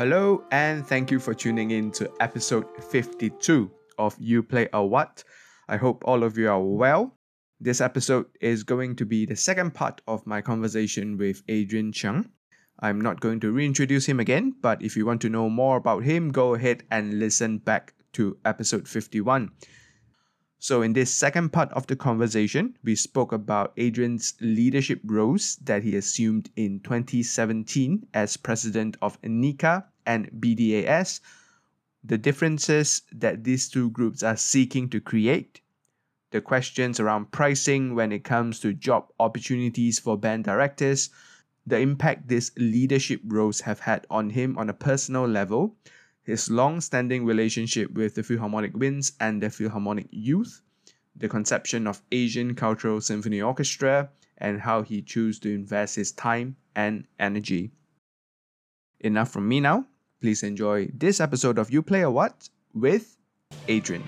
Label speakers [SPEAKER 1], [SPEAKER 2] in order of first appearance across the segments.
[SPEAKER 1] Hello, and thank you for tuning in to episode 52 of You Play a What. I hope all of you are well. This episode is going to be the second part of my conversation with Adrian Chung. I'm not going to reintroduce him again, but if you want to know more about him, go ahead and listen back to episode 51. So, in this second part of the conversation, we spoke about Adrian's leadership roles that he assumed in 2017 as president of NICA and BDAS, the differences that these two groups are seeking to create, the questions around pricing when it comes to job opportunities for band directors, the impact these leadership roles have had on him on a personal level, his long standing relationship with the Philharmonic Winds and the Philharmonic Youth, the conception of Asian Cultural Symphony Orchestra, and how he chose to invest his time and energy. Enough from me now. Please enjoy this episode of You Play a What with Adrian.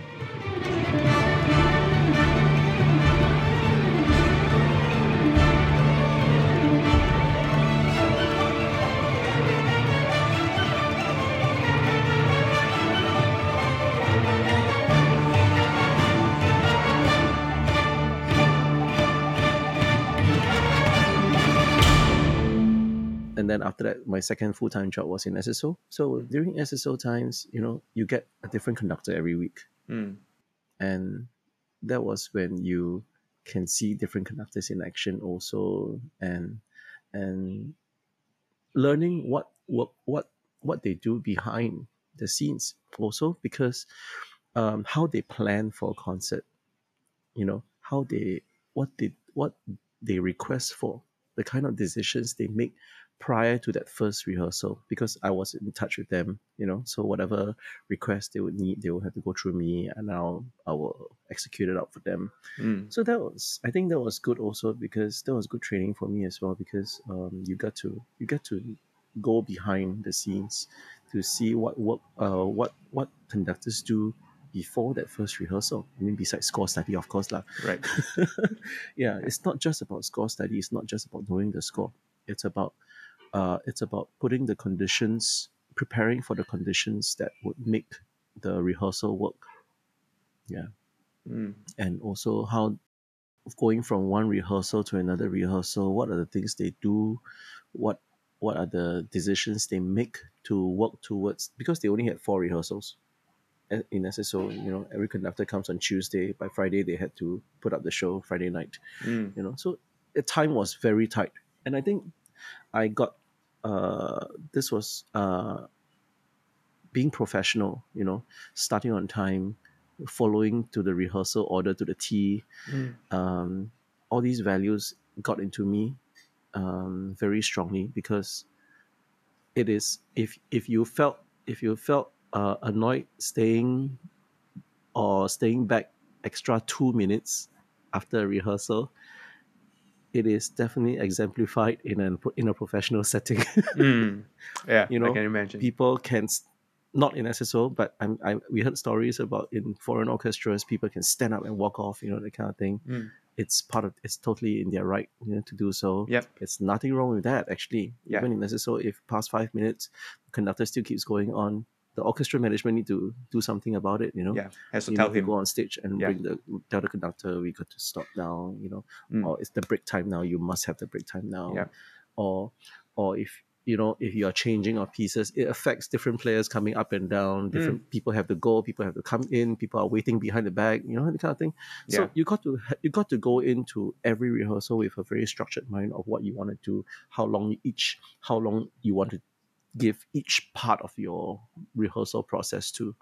[SPEAKER 2] Then after that, my second full time job was in SSO. So during SSO times, you know, you get a different conductor every week,
[SPEAKER 1] Mm.
[SPEAKER 2] and that was when you can see different conductors in action also, and and learning what what what what they do behind the scenes also because um, how they plan for a concert, you know, how they what they what they request for, the kind of decisions they make prior to that first rehearsal because I was in touch with them, you know. So whatever request they would need, they will have to go through me, and I'll I will execute it out for them.
[SPEAKER 1] Mm.
[SPEAKER 2] So that was I think that was good also because that was good training for me as well because um, you got to you get to go behind the scenes to see what work uh what what conductors do before that first rehearsal. I mean besides score study of course lah.
[SPEAKER 1] Right.
[SPEAKER 2] yeah, it's not just about score study. It's not just about knowing the score. It's about uh, it's about putting the conditions, preparing for the conditions that would make the rehearsal work. Yeah,
[SPEAKER 1] Mm.
[SPEAKER 2] and also how going from one rehearsal to another rehearsal. What are the things they do? What what are the decisions they make to work towards? Because they only had four rehearsals in SSO. You know, every conductor comes on Tuesday. By Friday, they had to put up the show Friday night
[SPEAKER 1] Mm.
[SPEAKER 2] you know so the time was very tight and i think i got uh this was uh being professional you know starting on time following to the rehearsal order to the t
[SPEAKER 1] Mm.
[SPEAKER 2] um all these values got into me um very strongly because it is if if you felt if you felt uh, annoyed staying or staying back extra two minutes after a rehearsal it is definitely exemplified in an in a professional setting.
[SPEAKER 1] Mm. Yeah,
[SPEAKER 2] You know, I
[SPEAKER 1] can imagine.
[SPEAKER 2] people can not in SSO, but I'm, I we heard stories about in foreign orchestras, people can stand up and walk off, you know, that kind of thing.
[SPEAKER 1] Mm.
[SPEAKER 2] It's part of it's totally in their right, you know, to do so.
[SPEAKER 1] Yep.
[SPEAKER 2] It's nothing wrong with that actually.
[SPEAKER 1] Yeah.
[SPEAKER 2] Even in SSO, if past five minutes, the conductor still keeps going on, the orchestra management need to do something about it, you know.
[SPEAKER 1] Yeah, has to
[SPEAKER 2] you
[SPEAKER 1] tell
[SPEAKER 2] to
[SPEAKER 1] him.
[SPEAKER 2] go on stage and
[SPEAKER 1] Yeah.
[SPEAKER 2] bring the tell the conductor we got to stop now, you know,
[SPEAKER 1] Mm.
[SPEAKER 2] or it's the break time now. You must have the break time now,
[SPEAKER 1] Yeah.
[SPEAKER 2] or or if you know if you are changing of pieces, it affects different players coming up and down.
[SPEAKER 1] Mm.
[SPEAKER 2] Different people have to go, people have to come in, people are waiting behind the back, you know, that kind of thing. So
[SPEAKER 1] Yeah.
[SPEAKER 2] you got to you got to go into every rehearsal with a very structured mind of what you want to do, how long each, how long you want to give each part of your rehearsal process to.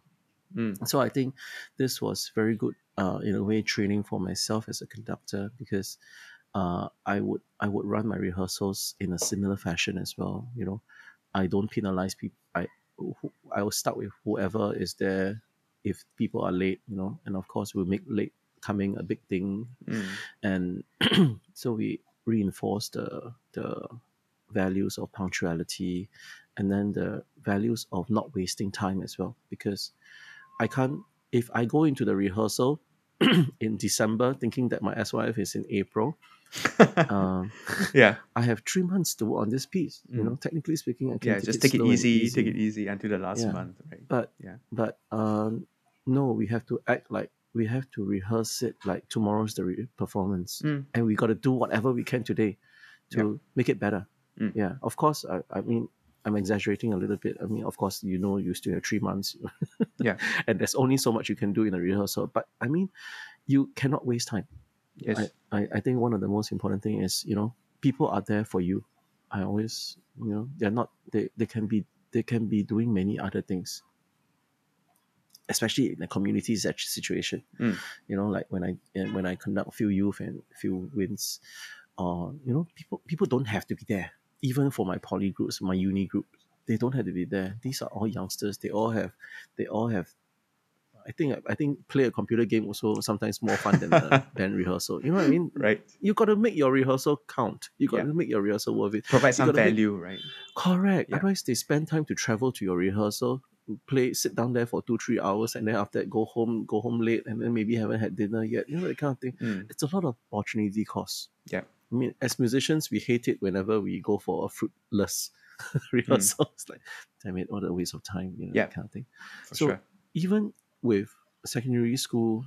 [SPEAKER 1] Mm.
[SPEAKER 2] So I think this was very good, uh, in a way, training for myself as a conductor because uh, I would I would run my rehearsals in a similar fashion as well. You know, I don't penalize people. I I will start with whoever is there. If people are late, you know, and of course we'll make late coming a big thing,
[SPEAKER 1] Mm.
[SPEAKER 2] and so we reinforce the the values of punctuality, and then the values of not wasting time as well. Because I can't if I go into the rehearsal in December thinking that my SYF is in April. um,
[SPEAKER 1] yeah.
[SPEAKER 2] I have three months to work on this piece. You
[SPEAKER 1] Mm.
[SPEAKER 2] know, technically speaking, I can
[SPEAKER 1] Yeah.
[SPEAKER 2] take
[SPEAKER 1] Just
[SPEAKER 2] it
[SPEAKER 1] take it
[SPEAKER 2] and
[SPEAKER 1] easy, Take it easy until the last
[SPEAKER 2] Yeah.
[SPEAKER 1] month, right?
[SPEAKER 2] But
[SPEAKER 1] Yeah.
[SPEAKER 2] but um, no, we have to act like we have to rehearse it like tomorrow's the re- performance,
[SPEAKER 1] Mm.
[SPEAKER 2] and we got to do whatever we can today to make it better.
[SPEAKER 1] Mm.
[SPEAKER 2] Yeah, of course. I, I mean, I'm exaggerating a little bit. I mean, of course, you know, you still have three months.
[SPEAKER 1] Yeah.
[SPEAKER 2] and there's only so much you can do in a rehearsal. But I mean, you cannot waste time.
[SPEAKER 1] Yes.
[SPEAKER 2] I, I, I think one of the most important thing is you know people are there for you. I always you know they're not they, they can be they can be doing many other things, especially in a community such situation.
[SPEAKER 1] Mm.
[SPEAKER 2] You know, like when I when I conduct Phil Youth and Phil Winds, uh, you know people people don't have to be there. Even for my poly groups, my uni group, they don't have to be there. These are all youngsters. They all have they all have I think I think play a computer game also sometimes more fun than uh, than rehearsal. You know what I mean?
[SPEAKER 1] right.
[SPEAKER 2] You got to make your rehearsal count. You got
[SPEAKER 1] Yeah.
[SPEAKER 2] to make your rehearsal worth it.
[SPEAKER 1] Provide some
[SPEAKER 2] gotta make-
[SPEAKER 1] value, right?
[SPEAKER 2] Correct.
[SPEAKER 1] Yeah.
[SPEAKER 2] Otherwise, they spend time to travel to your rehearsal, play, sit down there for two three hours, and then after that go home, go home late, and then maybe haven't had dinner yet. You know that kind of thing.
[SPEAKER 1] Mm.
[SPEAKER 2] It's a lot of opportunity cost.
[SPEAKER 1] Yeah.
[SPEAKER 2] I mean, as musicians, we hate it whenever we go for a fruitless rehearsal. It's like, damn it, what a waste of time. You know,
[SPEAKER 1] Hmm. Yeah.
[SPEAKER 2] that kind of thing.
[SPEAKER 1] For
[SPEAKER 2] So-
[SPEAKER 1] sure.
[SPEAKER 2] even with secondary school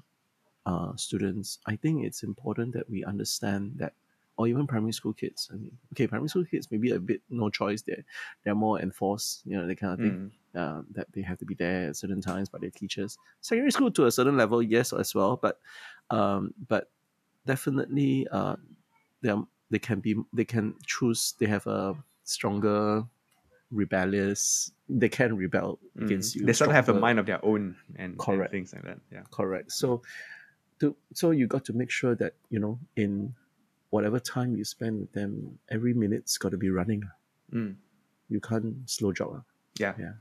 [SPEAKER 2] uh, students, I think it's important that we understand that, or even primary school kids. I mean, okay, primary school kids maybe a bit no choice. They're they're more enforced, you know, that kind of thing.
[SPEAKER 1] Mm.
[SPEAKER 2] Uh, that they have to be there at certain times by their teachers. Secondary school to a certain level, yes, as well, but um, but definitely uh, they are, they can be they can choose. They have a stronger rebellious. They can rebel
[SPEAKER 1] Mm.
[SPEAKER 2] against you.
[SPEAKER 1] They sort of have a mind of their own and, and
[SPEAKER 2] Correct.
[SPEAKER 1] things like that. Yeah.
[SPEAKER 2] correct so to so you got to make sure that you know in whatever time you spend with them every minute's got to be running
[SPEAKER 1] Mm.
[SPEAKER 2] you can't slow jog ah.
[SPEAKER 1] Yeah.
[SPEAKER 2] Yeah.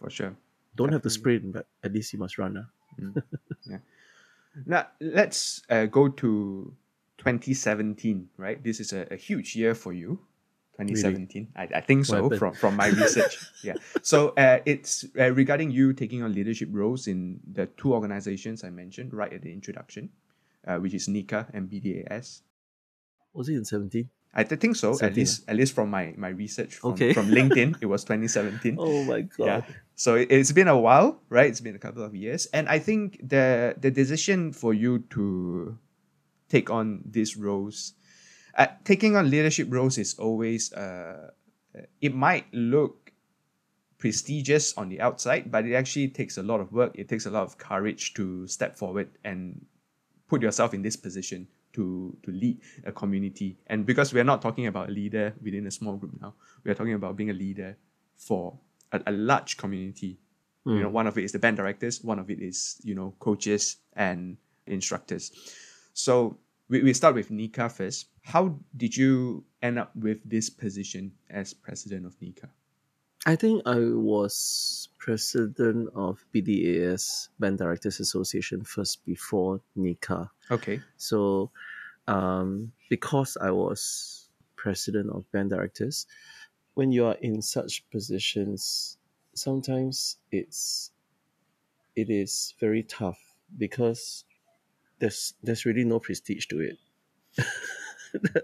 [SPEAKER 1] For sure.
[SPEAKER 2] don't have to sprint but at least you must run ah.
[SPEAKER 1] Now let's uh, go to 2017, right? This is a, a huge year for you. 2017, I, I think so from, from my research. yeah. So uh, it's uh, regarding you taking on leadership roles in the two organizations I mentioned right at the introduction, uh, which is NICA and BDAS.
[SPEAKER 2] was it in 17
[SPEAKER 1] I th- think so, at
[SPEAKER 2] 17,
[SPEAKER 1] least at least from my, my research from,
[SPEAKER 2] Okay.
[SPEAKER 1] from LinkedIn, it was 2017.
[SPEAKER 2] oh my god
[SPEAKER 1] Yeah. So it, it's been a while, right? It's been a couple of years, and I think the the decision for you to take on these roles, uh, taking on leadership roles is always uh, it might look prestigious on the outside, but it actually takes a lot of work. It takes a lot of courage to step forward and put yourself in this position to to lead a community. And because we're not talking about a leader within a small group now, we are talking about being a leader for a, a large community. You
[SPEAKER 2] Mm.
[SPEAKER 1] know, one of it is the band directors, one of it is, you know, coaches and instructors. So we, we start with NICA first. How did you end up with this position as president of NICA?
[SPEAKER 2] i think i was president of bdas band directors association first before NICA
[SPEAKER 1] Okay.
[SPEAKER 2] So, um, because I was president of band directors, when you are in such positions, sometimes it's it is very tough because there's there's really no prestige to it.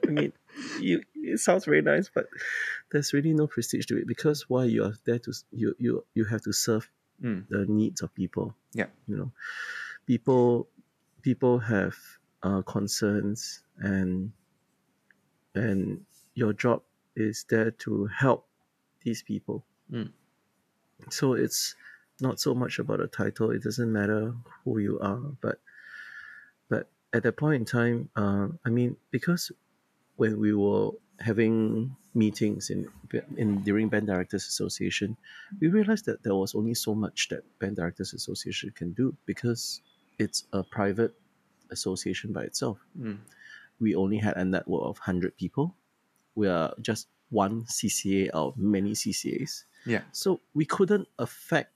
[SPEAKER 2] I mean, you it sounds very nice, but there's really no prestige to it because why you are there to you you you have to serve
[SPEAKER 1] Mm.
[SPEAKER 2] the needs of people.
[SPEAKER 1] Yeah.
[SPEAKER 2] You know, people people have uh, concerns and and your job is there to help these people.
[SPEAKER 1] Mm.
[SPEAKER 2] So it's not so much about a title. It doesn't matter who you are, but but at that point in time, uh, I mean, because when we were having meetings in in during band directors association we realized that there was only so much that band directors association can do because it's a private association by itself
[SPEAKER 1] Mm.
[SPEAKER 2] we only had a network of 100 people we are just one cca out of many ccas
[SPEAKER 1] Yeah.
[SPEAKER 2] so we couldn't affect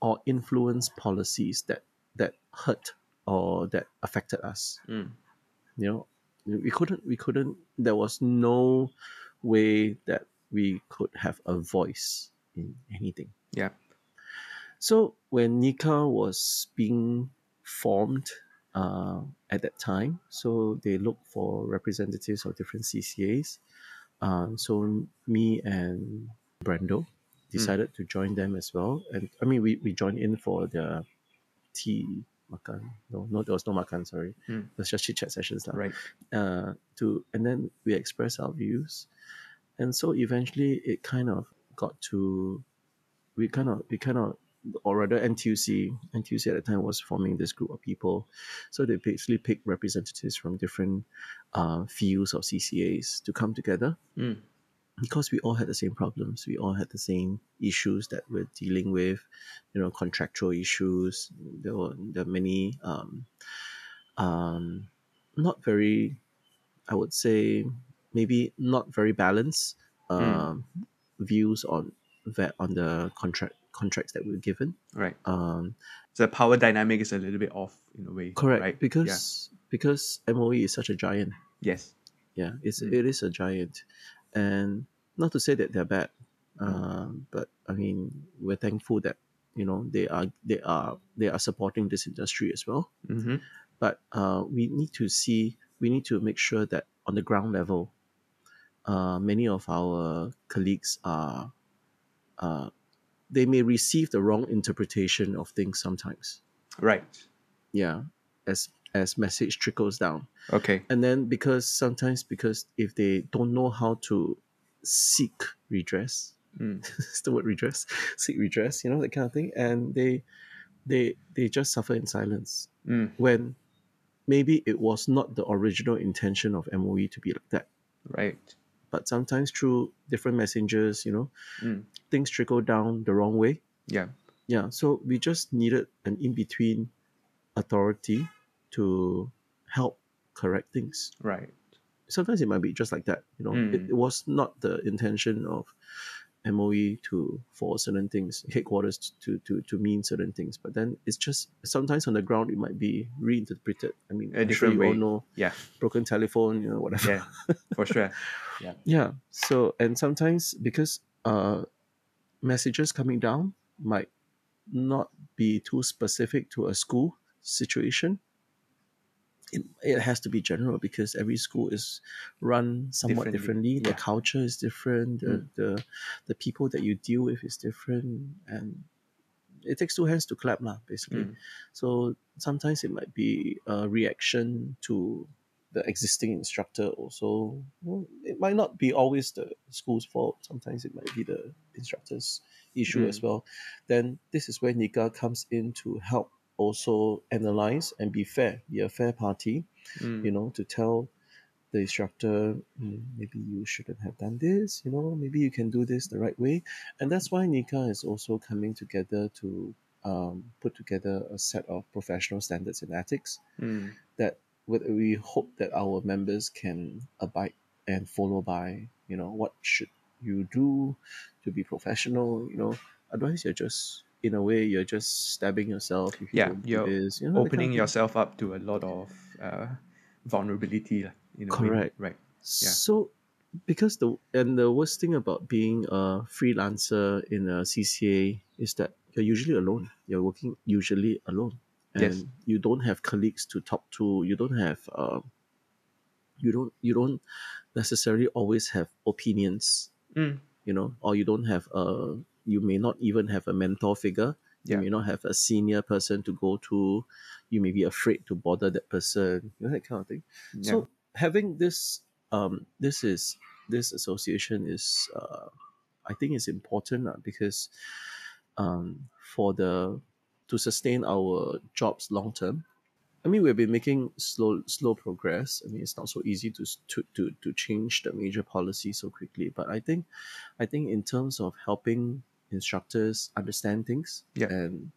[SPEAKER 2] or influence policies that that hurt or that affected us
[SPEAKER 1] Mm.
[SPEAKER 2] you know we couldn't we couldn't there was no way that we could have a voice in anything
[SPEAKER 1] Yeah.
[SPEAKER 2] so when NICA was being formed uh, at that time so they looked for representatives of different ccas um, so me and brando decided to join them as well and i mean we, we joined in for the tea makan no no there was no makan sorry
[SPEAKER 1] Mm.
[SPEAKER 2] it was just chit chat sessions lah
[SPEAKER 1] Right.
[SPEAKER 2] uh, to and then we express our views and so eventually it kind of got to we kind of we kind of or rather NTUC NTUC at the time was forming this group of people so they basically picked representatives from different uh, fields of CCAs to come together
[SPEAKER 1] Mm.
[SPEAKER 2] Because we all had the same problems we all had the same issues that we're dealing with you know contractual issues there were there many um, um, not very i would say maybe not very balanced um, views on that on the contract contracts that we're given
[SPEAKER 1] Right.
[SPEAKER 2] um,
[SPEAKER 1] So the power dynamic is a little bit off in a way.
[SPEAKER 2] correct
[SPEAKER 1] Right.
[SPEAKER 2] because because moe is such a giant
[SPEAKER 1] Yes.
[SPEAKER 2] yeah it's
[SPEAKER 1] Mm.
[SPEAKER 2] it is a giant and not to say that they're bad
[SPEAKER 1] Mm.
[SPEAKER 2] um, but i mean we're thankful that you know they are they are they are supporting this industry as well
[SPEAKER 1] Mm-hmm.
[SPEAKER 2] but uh, we need to see we need to make sure that on the ground level uh, many of our colleagues are uh, they may receive the wrong interpretation of things sometimes
[SPEAKER 1] Right.
[SPEAKER 2] yeah as as message trickles down
[SPEAKER 1] Okay.
[SPEAKER 2] and then because sometimes because if they don't know how to seek redress
[SPEAKER 1] Mm.
[SPEAKER 2] the word redress seek redress you know that kind of thing and they they they just suffer in silence
[SPEAKER 1] Mm.
[SPEAKER 2] when maybe it was not the original intention of MOE to be like that
[SPEAKER 1] Right.
[SPEAKER 2] but sometimes through different messengers you know
[SPEAKER 1] Mm.
[SPEAKER 2] things trickle down the wrong way
[SPEAKER 1] Yeah.
[SPEAKER 2] yeah so we just needed an in-between authority to help correct things
[SPEAKER 1] Right.
[SPEAKER 2] sometimes it might be just like that you know it,
[SPEAKER 1] Mm.
[SPEAKER 2] it was not the intention of MOE to for certain things headquarters to to to mean certain things but then it's just sometimes on the ground it might be reinterpreted I mean
[SPEAKER 1] A
[SPEAKER 2] I'm
[SPEAKER 1] different
[SPEAKER 2] sure you all know
[SPEAKER 1] Yeah.
[SPEAKER 2] broken telephone you know whatever
[SPEAKER 1] Yeah. For sure.
[SPEAKER 2] Yeah. Yeah so and sometimes because uh messages coming down might not be too specific to a school situation it, it has to be general because every school is run somewhat
[SPEAKER 1] Differently,
[SPEAKER 2] differently. The culture is different. The,
[SPEAKER 1] Mm.
[SPEAKER 2] the the people that you deal with is different. And it takes two hands to clap lah basically.
[SPEAKER 1] Mm.
[SPEAKER 2] so sometimes it might be a reaction to the existing instructor also. Well, it might not be always the school's fault. Sometimes it might be the instructor's issue
[SPEAKER 1] Mm.
[SPEAKER 2] as well. Then this is where NICA comes in to help also analyze and be fair be a fair party
[SPEAKER 1] Mm.
[SPEAKER 2] you know to tell the instructor "Mm, maybe you shouldn't have done this you know maybe you can do this the right way and that's why NICA is also coming together to um, put together a set of professional standards and ethics
[SPEAKER 1] Mm.
[SPEAKER 2] that we hope that our members can abide and follow by you know what should you do to be professional you know otherwise you're just in a way you're just stabbing yourself if you
[SPEAKER 1] Yeah, you're
[SPEAKER 2] this you know that kind of
[SPEAKER 1] Opening yourself up to a lot of uh, vulnerability. In a way.
[SPEAKER 2] Correct.
[SPEAKER 1] Right. Yeah.
[SPEAKER 2] So, because the and the worst thing about being a freelancer in a CCA is that you're usually alone. You're working usually alone, and
[SPEAKER 1] Yes.
[SPEAKER 2] you don't have colleagues to talk to. You don't have uh, you don't you don't necessarily always have opinions.
[SPEAKER 1] Mm.
[SPEAKER 2] You know, or you don't have a. You may not even have a mentor figure. You may not have a senior person to go to. You may be afraid to bother that person. You know that kind of thing.
[SPEAKER 1] Yeah.
[SPEAKER 2] So having this, um, this is this association is, uh, I think, is important uh, because, um, for the to sustain our jobs long term. I mean, we've been making slow slow progress. I mean, it's not so easy to to to to change the major policy so quickly. But I think, I think in terms of helping instructors understand things
[SPEAKER 1] Yeah.
[SPEAKER 2] and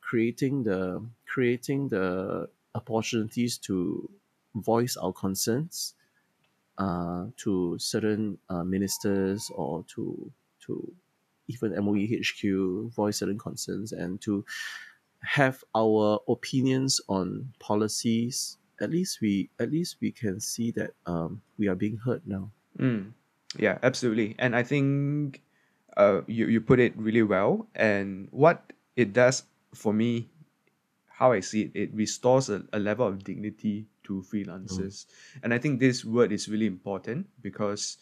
[SPEAKER 2] creating the creating the opportunities to voice our concerns uh, to certain uh, ministers or to to even MOE HQ voice certain concerns and to have our opinions on policies. At least we at least we can see that um, we are being heard now.
[SPEAKER 1] Mm. Yeah, absolutely. And I think uh, you, you put it really well. And what it does for me, how I see it, it restores a, a level of dignity to freelancers. And I think this word is really important because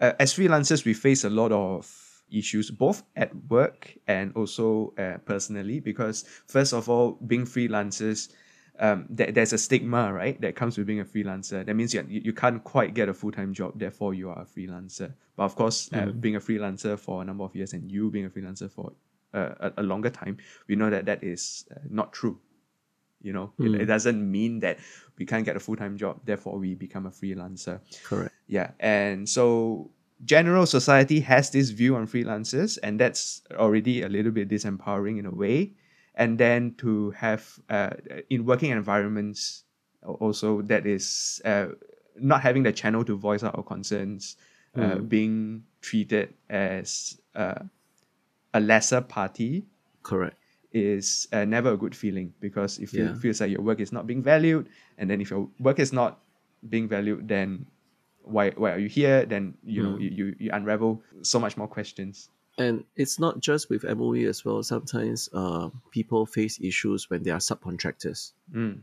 [SPEAKER 1] uh, as freelancers, we face a lot of issues both at work and also uh, personally because first of all being freelancers um, that there's a stigma, right, that comes with being a freelancer. That means you, you can't quite get a full time job, therefore you are a freelancer. But of course, uh,
[SPEAKER 2] Mhm.
[SPEAKER 1] being a freelancer for a number of years and you being a freelancer for uh, a, a longer time, we know that that is uh, not true. You know, it,
[SPEAKER 2] Mm.
[SPEAKER 1] it doesn't mean that we can't get a full time job, therefore we become a freelancer.
[SPEAKER 2] Correct.
[SPEAKER 1] Yeah, and so general society has this view on freelancers, and that's already a little bit disempowering in a way. And then to have uh, in working environments also that is uh, not having the channel to voice out our concerns, uh,
[SPEAKER 2] Mm.
[SPEAKER 1] being treated as uh, a lesser party
[SPEAKER 2] Correct.
[SPEAKER 1] is uh, never a good feeling because it feel,
[SPEAKER 2] Yeah.
[SPEAKER 1] feels like your work is not being valued and then if your work is not being valued then why why are you here then you know
[SPEAKER 2] Mm.
[SPEAKER 1] you, you you unravel so much more questions
[SPEAKER 2] And it's not just with MOE as well. Sometimes uh, people face issues when they are subcontractors.
[SPEAKER 1] mm.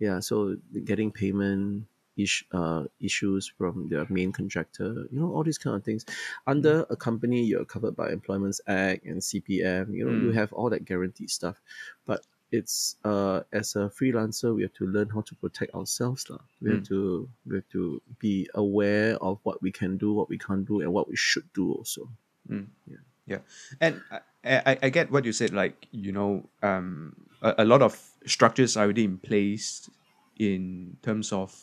[SPEAKER 2] Yeah, so getting payment ish, uh, issues from their main contractor, you know, all these kind of things. Under a company, you're covered by Employment Act and CPF. You know, you
[SPEAKER 1] Mm.
[SPEAKER 2] have all that guaranteed stuff. But it's uh, as a freelancer, we have to learn how to protect ourselves. lah. We have to we have to be aware of what we can do, what we can't do, and what we should do also.
[SPEAKER 1] And I, I I get what you said like you know um a, a lot of structures are already in place in terms of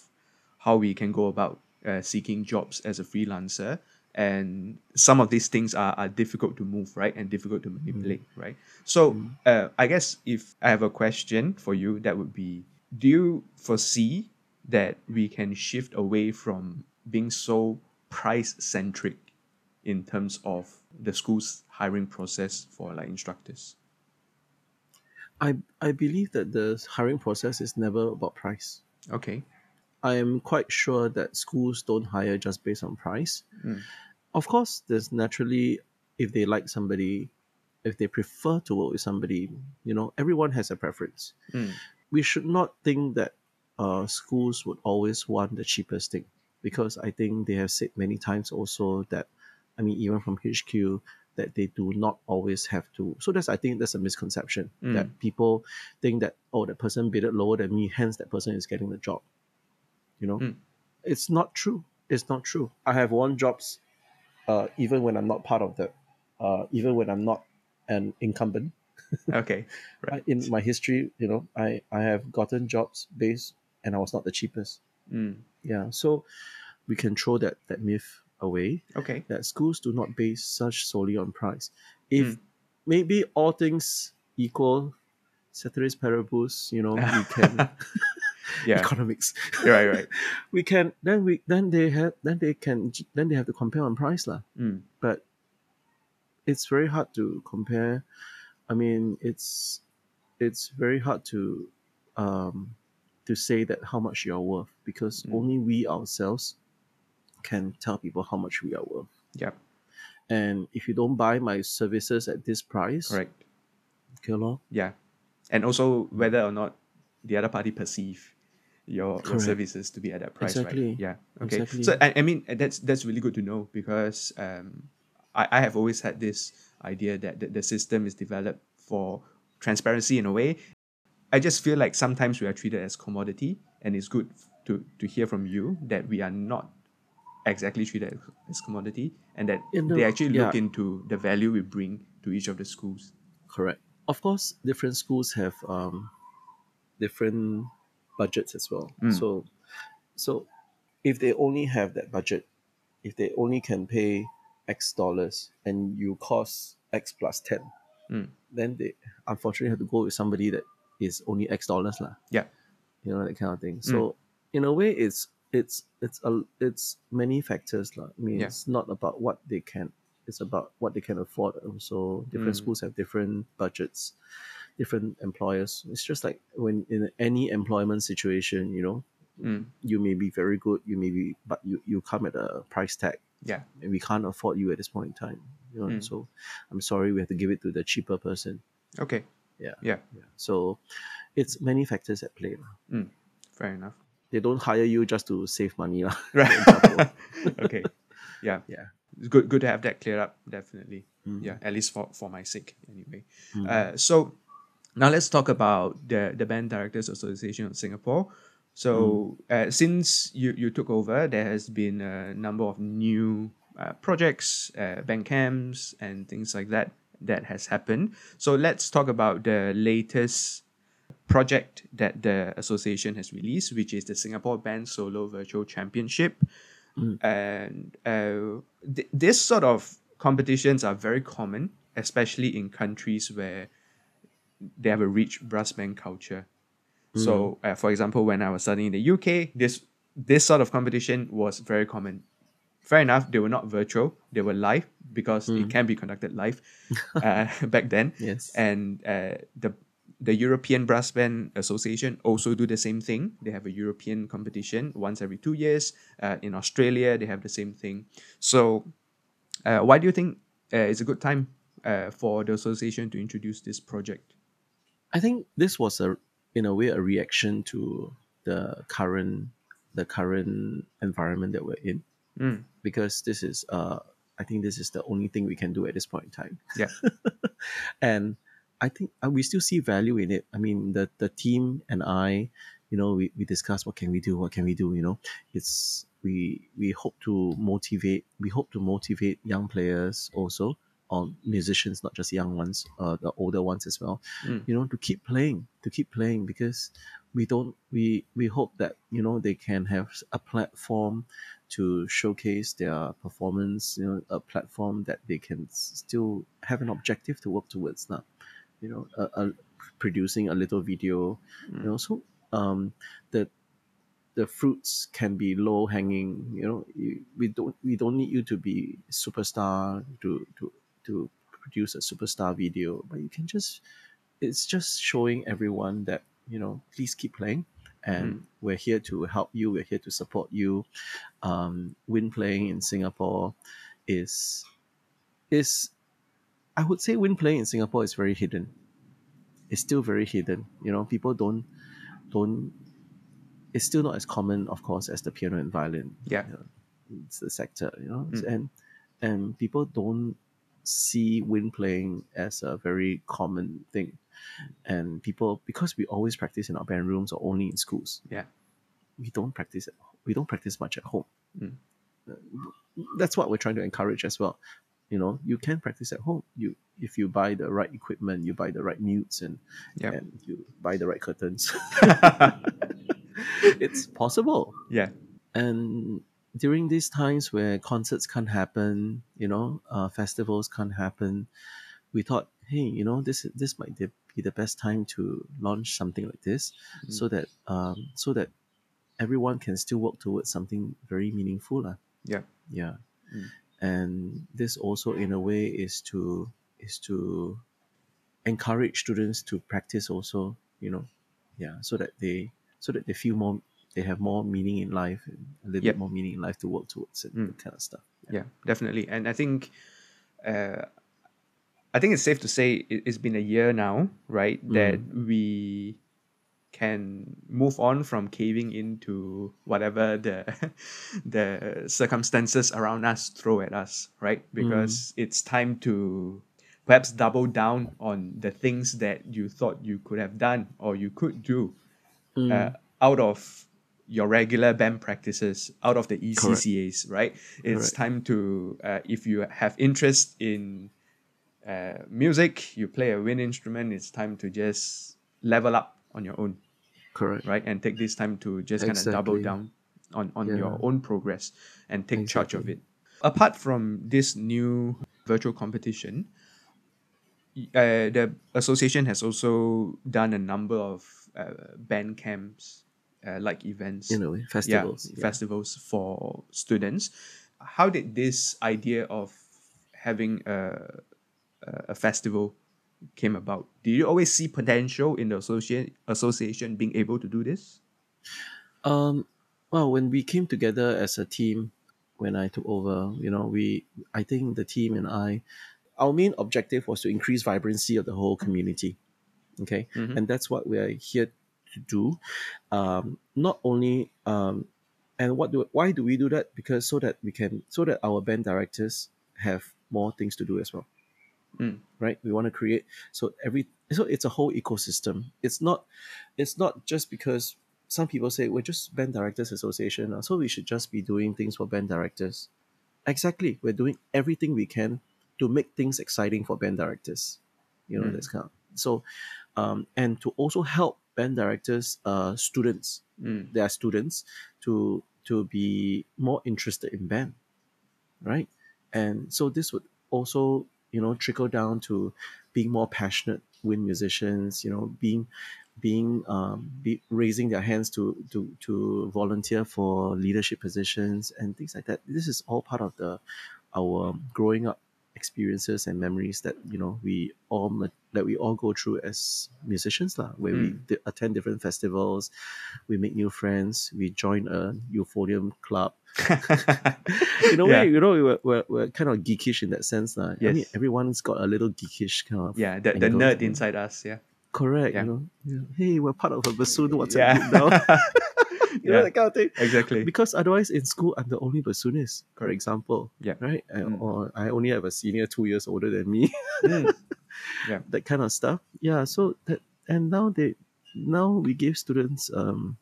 [SPEAKER 1] how we can go about uh, seeking jobs as a freelancer. And some of these things are, are difficult to move right and difficult to manipulate right? So uh, i guess if i have a question for you that would be do you foresee that we can shift away from being so price centric in terms of the school's hiring process for like instructors
[SPEAKER 2] I I believe that the hiring process is never about price.
[SPEAKER 1] okay
[SPEAKER 2] I am quite sure that schools don't hire just based on price.
[SPEAKER 1] Mm.
[SPEAKER 2] Of course, there's naturally if they like somebody, if they prefer to work with somebody, you know, everyone has a preference.
[SPEAKER 1] Mm.
[SPEAKER 2] We should not think that uh, schools would always want the cheapest thing because I think they have said many times also that, I mean, even from HQ, that they do not always have to. So that's I think that's a misconception
[SPEAKER 1] Mm.
[SPEAKER 2] that people think that oh that person bidded lower than me, hence that person is getting the job. You know,
[SPEAKER 1] Mm.
[SPEAKER 2] it's not true. It's not true. I have won jobs, uh, even when I'm not part of the, uh, even when I'm not an incumbent.
[SPEAKER 1] okay right
[SPEAKER 2] In my history, you know, I I have gotten jobs based, and I was not the cheapest.
[SPEAKER 1] Mm.
[SPEAKER 2] Yeah, so we can throw that that myth away
[SPEAKER 1] okay
[SPEAKER 2] that schools do not base such solely on price. If
[SPEAKER 1] Mm.
[SPEAKER 2] maybe all things equal, ceteris paribus, you know, we can
[SPEAKER 1] yeah
[SPEAKER 2] economics.
[SPEAKER 1] right right
[SPEAKER 2] we can then we then they have then they can then they have to compare on price lah.
[SPEAKER 1] mm.
[SPEAKER 2] But it's very hard to compare. I mean, it's it's very hard to um to say that how much you're worth because
[SPEAKER 1] Mm.
[SPEAKER 2] only we ourselves can tell people how much we are worth.
[SPEAKER 1] yep
[SPEAKER 2] And if you don't buy my services at this price,
[SPEAKER 1] correct
[SPEAKER 2] okay, lor.
[SPEAKER 1] yeah and also whether or not the other party perceive your, your services to be at that price
[SPEAKER 2] Exactly.
[SPEAKER 1] right yeah okay
[SPEAKER 2] Exactly.
[SPEAKER 1] so I, I mean that's that's really good to know because um I, I have always had this idea that the, the system is developed for transparency in a way I just feel like sometimes we are treated as commodity and it's good to to hear from you that we are not exactly treated as commodity and that
[SPEAKER 2] the-
[SPEAKER 1] they actually look
[SPEAKER 2] yeah.
[SPEAKER 1] into the value we bring to each of the schools
[SPEAKER 2] Correct. Of course, different schools have um, different budgets as well.
[SPEAKER 1] Mm.
[SPEAKER 2] So, so if they only have that budget, if they only can pay X dollars and you cost X plus ten,
[SPEAKER 1] Mm.
[SPEAKER 2] then they unfortunately have to go with somebody that is only X dollars lah.
[SPEAKER 1] Yeah.
[SPEAKER 2] You know that kind of thing. So in a way, it's it's it's a it's many factors lah. I mean,
[SPEAKER 1] Yeah.
[SPEAKER 2] it's not about what they can it's about what they can afford. Also, different
[SPEAKER 1] Mm.
[SPEAKER 2] schools have different budgets, different employers. It's just like when in any employment situation, you know,
[SPEAKER 1] Mm.
[SPEAKER 2] you may be very good, you may be, but you you come at a price tag,
[SPEAKER 1] Yeah.
[SPEAKER 2] and we can't afford you at this point in time. You know,
[SPEAKER 1] Mm.
[SPEAKER 2] so I'm sorry, we have to give it to the cheaper person.
[SPEAKER 1] Okay.
[SPEAKER 2] Yeah.
[SPEAKER 1] Yeah.
[SPEAKER 2] Yeah. So it's many factors at play. lah.
[SPEAKER 1] Fair enough.
[SPEAKER 2] They don't hire you just to save money. lah.
[SPEAKER 1] Right. okay. Yeah.
[SPEAKER 2] Yeah.
[SPEAKER 1] It's good. Good to have that cleared up. Definitely.
[SPEAKER 2] Mm.
[SPEAKER 1] Yeah. At least for for my sake, anyway.
[SPEAKER 2] Mm.
[SPEAKER 1] Uh, so now let's talk about the the Band Directors Association of Singapore. So uh, since you, you took over, there has been a number of new uh, projects, uh, band camps, and things like that that has happened. So let's talk about the latest project that the association has released, which is the Singapore Band Solo Virtual Championship.
[SPEAKER 2] Mm.
[SPEAKER 1] And uh, th- this sort of competitions are very common, especially in countries where they have a rich brass band culture. So, uh, for example, when I was studying in the UK, this this sort of competition was very common. Fair enough, they were not virtual; they were live because it can be conducted live uh, back then.
[SPEAKER 2] Yes.
[SPEAKER 1] And uh, the the European Brass Band Association also do the same thing. They have a European competition once every two years. Uh, in Australia, they have the same thing. So, uh, why do you think uh, it's a good time uh, for the association to introduce this project?
[SPEAKER 2] I think this was a in a way a reaction to the current the current environment that we're in
[SPEAKER 1] Mm.
[SPEAKER 2] because this is uh I think this is the only thing we can do at this point in time.
[SPEAKER 1] Yeah.
[SPEAKER 2] and I think uh, we still see value in it. I mean, the the team and I, you know, we, we discuss what can we do, what can we do. You know, it's we we hope to motivate. We hope to motivate young players also, or musicians, not just young ones, uh, the older ones as well.
[SPEAKER 1] Mm.
[SPEAKER 2] You know, to keep playing, to keep playing because we don't we we hope that you know they can have a platform to showcase their performance you know a platform that they can still have an objective to work towards now you know uh, uh, producing a little video you know so um the the fruits can be low hanging you know you, we don't we don't need you to be superstar to to to produce a superstar video but you can just it's just showing everyone that you know please keep playing and we're here to help you we're here to support you. Um, win playing in singapore is is i would say wind playing in singapore is very hidden it's still very hidden you know people don't don't it's still not as common of course as the piano and violin
[SPEAKER 1] Yeah.
[SPEAKER 2] you know, it's the sector you know
[SPEAKER 1] Mm.
[SPEAKER 2] and and people don't see wind playing as a very common thing and people because we always practice in our band rooms or only in schools
[SPEAKER 1] Yeah.
[SPEAKER 2] we don't practice we don't practice much at home
[SPEAKER 1] Mm.
[SPEAKER 2] That's what we're trying to encourage as well you know you can practice at home you if you buy the right equipment you buy the right mutes and
[SPEAKER 1] Yep.
[SPEAKER 2] and you buy the right curtains it's possible
[SPEAKER 1] yeah.
[SPEAKER 2] and during these times where concerts can't happen you know uh, festivals can't happen we thought hey you know this this might be the best time to launch something like this
[SPEAKER 1] Mm.
[SPEAKER 2] so that um, so that everyone can still work towards something very meaningful lah.
[SPEAKER 1] Yeah.
[SPEAKER 2] yeah
[SPEAKER 1] Mm.
[SPEAKER 2] And this also in a way is to is to encourage students to practice also you know yeah so that they so that they feel more they have more meaning in life and a little
[SPEAKER 1] Yep.
[SPEAKER 2] bit more meaning in life to work towards and
[SPEAKER 1] Mm.
[SPEAKER 2] that kind of stuff
[SPEAKER 1] yeah definitely and i think uh, i think it's safe to say it, it's been a year now right that we can move on from caving into whatever the the circumstances around us throw at us right because it's time to perhaps double down on the things that you thought you could have done or you could do
[SPEAKER 2] Mm.
[SPEAKER 1] uh, out of your regular band practices, out of the ECCAs, right? It's
[SPEAKER 2] Correct.
[SPEAKER 1] time to, uh, if you have interest in uh, music, you play a wind instrument, it's time to just level up on your own,
[SPEAKER 2] correct
[SPEAKER 1] right? And take this time to just kind of double down on, on
[SPEAKER 2] Yeah.
[SPEAKER 1] your own progress and take charge of it. Apart from this new virtual competition, uh, the association has also done a number of uh, band camps, uh, like events,
[SPEAKER 2] a way festivals
[SPEAKER 1] yeah,
[SPEAKER 2] yeah.
[SPEAKER 1] festivals for students. How did this idea of having a a festival came about? Do you always see potential in the associate association being able to do this?
[SPEAKER 2] Um, well, when we came together as a team, when I took over, you know, we, I think the team and I, our main objective was to increase vibrancy of the whole community. Okay.
[SPEAKER 1] Mhm.
[SPEAKER 2] And that's what we are here to do. Um, not only, um, and what do, why do we do that? Because so that we can, so that our band directors have more things to do as well
[SPEAKER 1] Mm.
[SPEAKER 2] right we want to create so every so it's a whole ecosystem it's not it's not just because some people say we're just band directors association so we should just be doing things for band directors exactly we're doing everything we can to make things exciting for band directors you know
[SPEAKER 1] Mm.
[SPEAKER 2] that's kind of so um, and to also help band directors uh, students
[SPEAKER 1] Mm.
[SPEAKER 2] their students to to be more interested in band right and so this would also you know trickle down to being more passionate wind musicians you know being being um, be raising their hands to to to volunteer for leadership positions and things like that. This is all part of the our growing up experiences and memories that you know we all that we all go through as musicians lah, where we
[SPEAKER 1] Mm.
[SPEAKER 2] di- attend different festivals we make new friends we join a euphonium club in a
[SPEAKER 1] Yeah.
[SPEAKER 2] way you know we're, we're, we're kind of geekish in that sense lah. I mean everyone's got a little geekish kind of
[SPEAKER 1] yeah, the, the nerd inside us. Yeah.
[SPEAKER 2] correct
[SPEAKER 1] Yeah.
[SPEAKER 2] you know yeah. hey we're part of a bassoon what's
[SPEAKER 1] yeah.
[SPEAKER 2] up now you know
[SPEAKER 1] Yeah.
[SPEAKER 2] that kind of thing
[SPEAKER 1] exactly.
[SPEAKER 2] because otherwise in school I'm the only bassoonist for example
[SPEAKER 1] Yeah.
[SPEAKER 2] right
[SPEAKER 1] Mm.
[SPEAKER 2] or I only have a senior two years older than me
[SPEAKER 1] Mm.
[SPEAKER 2] that kind of stuff yeah so that and now they now we give students um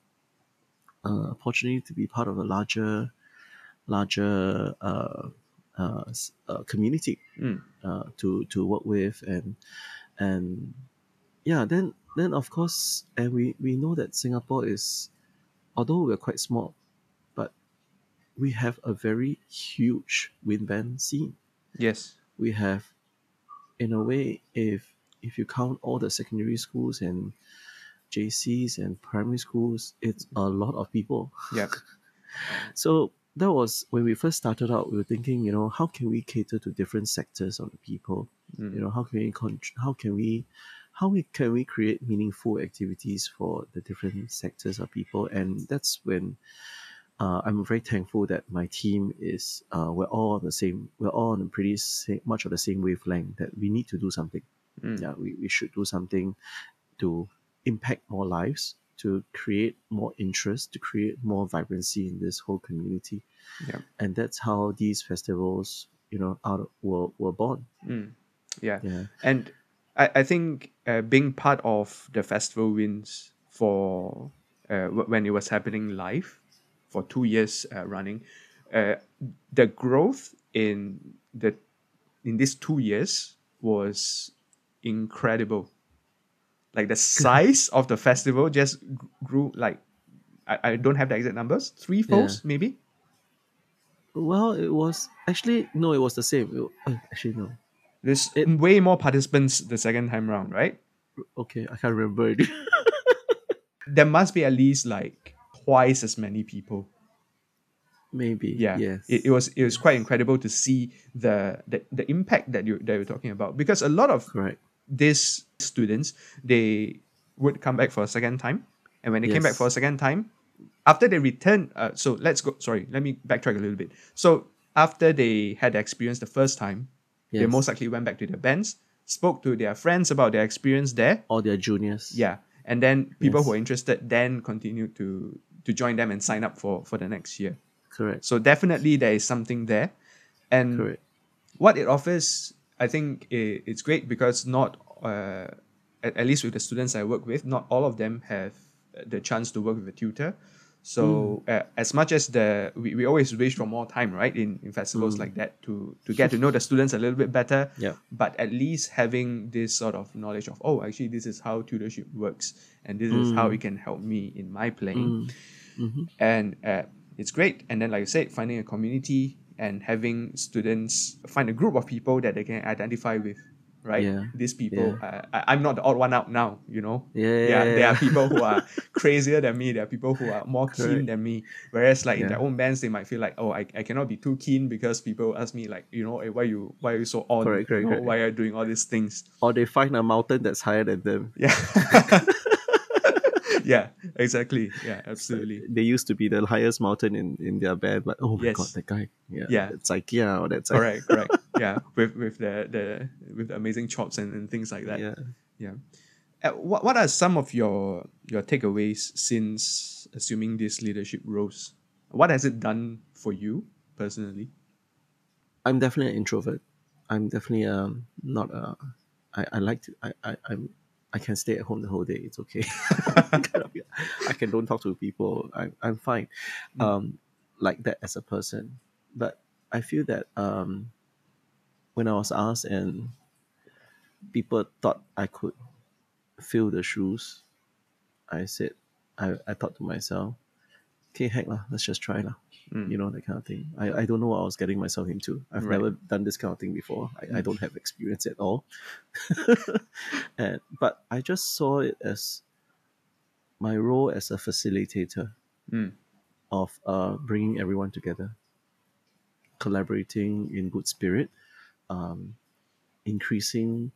[SPEAKER 2] uh, opportunity to be part of a larger larger uh, uh, uh, community
[SPEAKER 1] Mm.
[SPEAKER 2] uh, to to work with and and yeah then then of course and we we know that Singapore is although we're quite small but we have a very huge wind band scene
[SPEAKER 1] Yes.
[SPEAKER 2] we have in a way if if you count all the secondary schools and JCs and primary schools it's a lot of people
[SPEAKER 1] Yeah.
[SPEAKER 2] so that was when we first started out we were thinking you know how can we cater to different sectors of the people
[SPEAKER 1] Mm.
[SPEAKER 2] you know how can we con- how can we how we can we create meaningful activities for the different sectors of people and that's when uh, I'm very thankful that my team is uh, we're all on the same we're all on a pretty sa- much of the same wavelength that we need to do something
[SPEAKER 1] Mm.
[SPEAKER 2] yeah we, we should do something to impact more lives to create more interest to create more vibrancy in this whole community
[SPEAKER 1] Yeah.
[SPEAKER 2] and that's how these festivals you know out were, were born
[SPEAKER 1] Mm. Yeah.
[SPEAKER 2] yeah
[SPEAKER 1] And I, I think uh, being part of the festival wins for uh, when it was happening live for two years uh, running, uh, the growth in the in these two years was incredible. Like the size of the festival just grew like I, I don't have the exact numbers, three folds maybe.
[SPEAKER 2] well it was actually no it was the same. It- uh, actually no
[SPEAKER 1] There's
[SPEAKER 2] It-
[SPEAKER 1] way more participants the second time round, right?
[SPEAKER 2] okay i can't remember it
[SPEAKER 1] there must be at least like twice as many people.
[SPEAKER 2] maybe
[SPEAKER 1] Yeah,
[SPEAKER 2] yes
[SPEAKER 1] it, it was it was quite incredible to see the the, the impact that you that you're talking about because a lot of
[SPEAKER 2] correct
[SPEAKER 1] these students they would come back for a second time, and when they came back for a second time, after they returned, uh, so let's go. Sorry, let me backtrack a little bit. So after they had the experience the first time, they most likely went back to their bands, spoke to their friends about their experience there,
[SPEAKER 2] Or their juniors.
[SPEAKER 1] Yeah, and then people
[SPEAKER 2] Yes.
[SPEAKER 1] who are interested then continue to to join them and sign up for for the next year.
[SPEAKER 2] correct.
[SPEAKER 1] So definitely there is something there, and
[SPEAKER 2] correct.
[SPEAKER 1] what it offers, I think i it's great because not uh, at, at least with the students I work with, not all of them have the chance to work with a tutor. So uh, as much as the we, we always wish for more time, right, in, in festivals like that to to get to know the students a little bit better.
[SPEAKER 2] Yeah.
[SPEAKER 1] But at least having this sort of knowledge of oh, actually this is how tutorship works, and this is how it can help me in my playing
[SPEAKER 2] Mhm.
[SPEAKER 1] and uh, it's great. And then, like I said, finding a community and having students find a group of people that they can identify with right?
[SPEAKER 2] Yeah.
[SPEAKER 1] These people, uh, I, I'm not the odd one out now, you know.
[SPEAKER 2] Yeah,
[SPEAKER 1] Yeah, there are people who are crazier than me. There are people who are more keen
[SPEAKER 2] Correct.
[SPEAKER 1] than me. Whereas, like in their own bands, they might feel like, oh, I, I cannot be too keen because people ask me like, you know, hey, why you why are you so on?
[SPEAKER 2] Correct,
[SPEAKER 1] You
[SPEAKER 2] correct,
[SPEAKER 1] know,
[SPEAKER 2] correct.
[SPEAKER 1] Why are you doing all these things?
[SPEAKER 2] Or they find a mountain that's higher than them.
[SPEAKER 1] Yeah. yeah, exactly. Yeah, absolutely.
[SPEAKER 2] They used to be the highest mountain in, in their band, but oh my
[SPEAKER 1] Yes.
[SPEAKER 2] god, that guy. Yeah.
[SPEAKER 1] Yeah.
[SPEAKER 2] That's IKEA or that's
[SPEAKER 1] Correct, correct. Yeah, with with the the with the amazing chops and, and things like that.
[SPEAKER 2] Yeah.
[SPEAKER 1] Yeah. Uh, what what are some of your your takeaways since assuming these leadership roles? What has it done for you personally?
[SPEAKER 2] I'm definitely an introvert. I'm definitely um not a. I, I like to. I, I I'm. I can stay at home the whole day. It's okay. Kind of, yeah. I can don't talk to people. I'm I'm fine.
[SPEAKER 1] Mm.
[SPEAKER 2] Um, like that as a person, but I feel that um, when I was asked and people thought I could fill the shoes, I said I, I thought to myself, okay, heck lah, let's just try lah
[SPEAKER 1] Mm.
[SPEAKER 2] you know that kind of thing I, I don't know what i was getting myself into i've
[SPEAKER 1] Right.
[SPEAKER 2] never done this kind of thing before i, I
[SPEAKER 1] Mm.
[SPEAKER 2] don't have experience at all and but i just saw it as my role as a facilitator
[SPEAKER 1] Mm.
[SPEAKER 2] of uh, bringing everyone together collaborating in good spirit um, increasing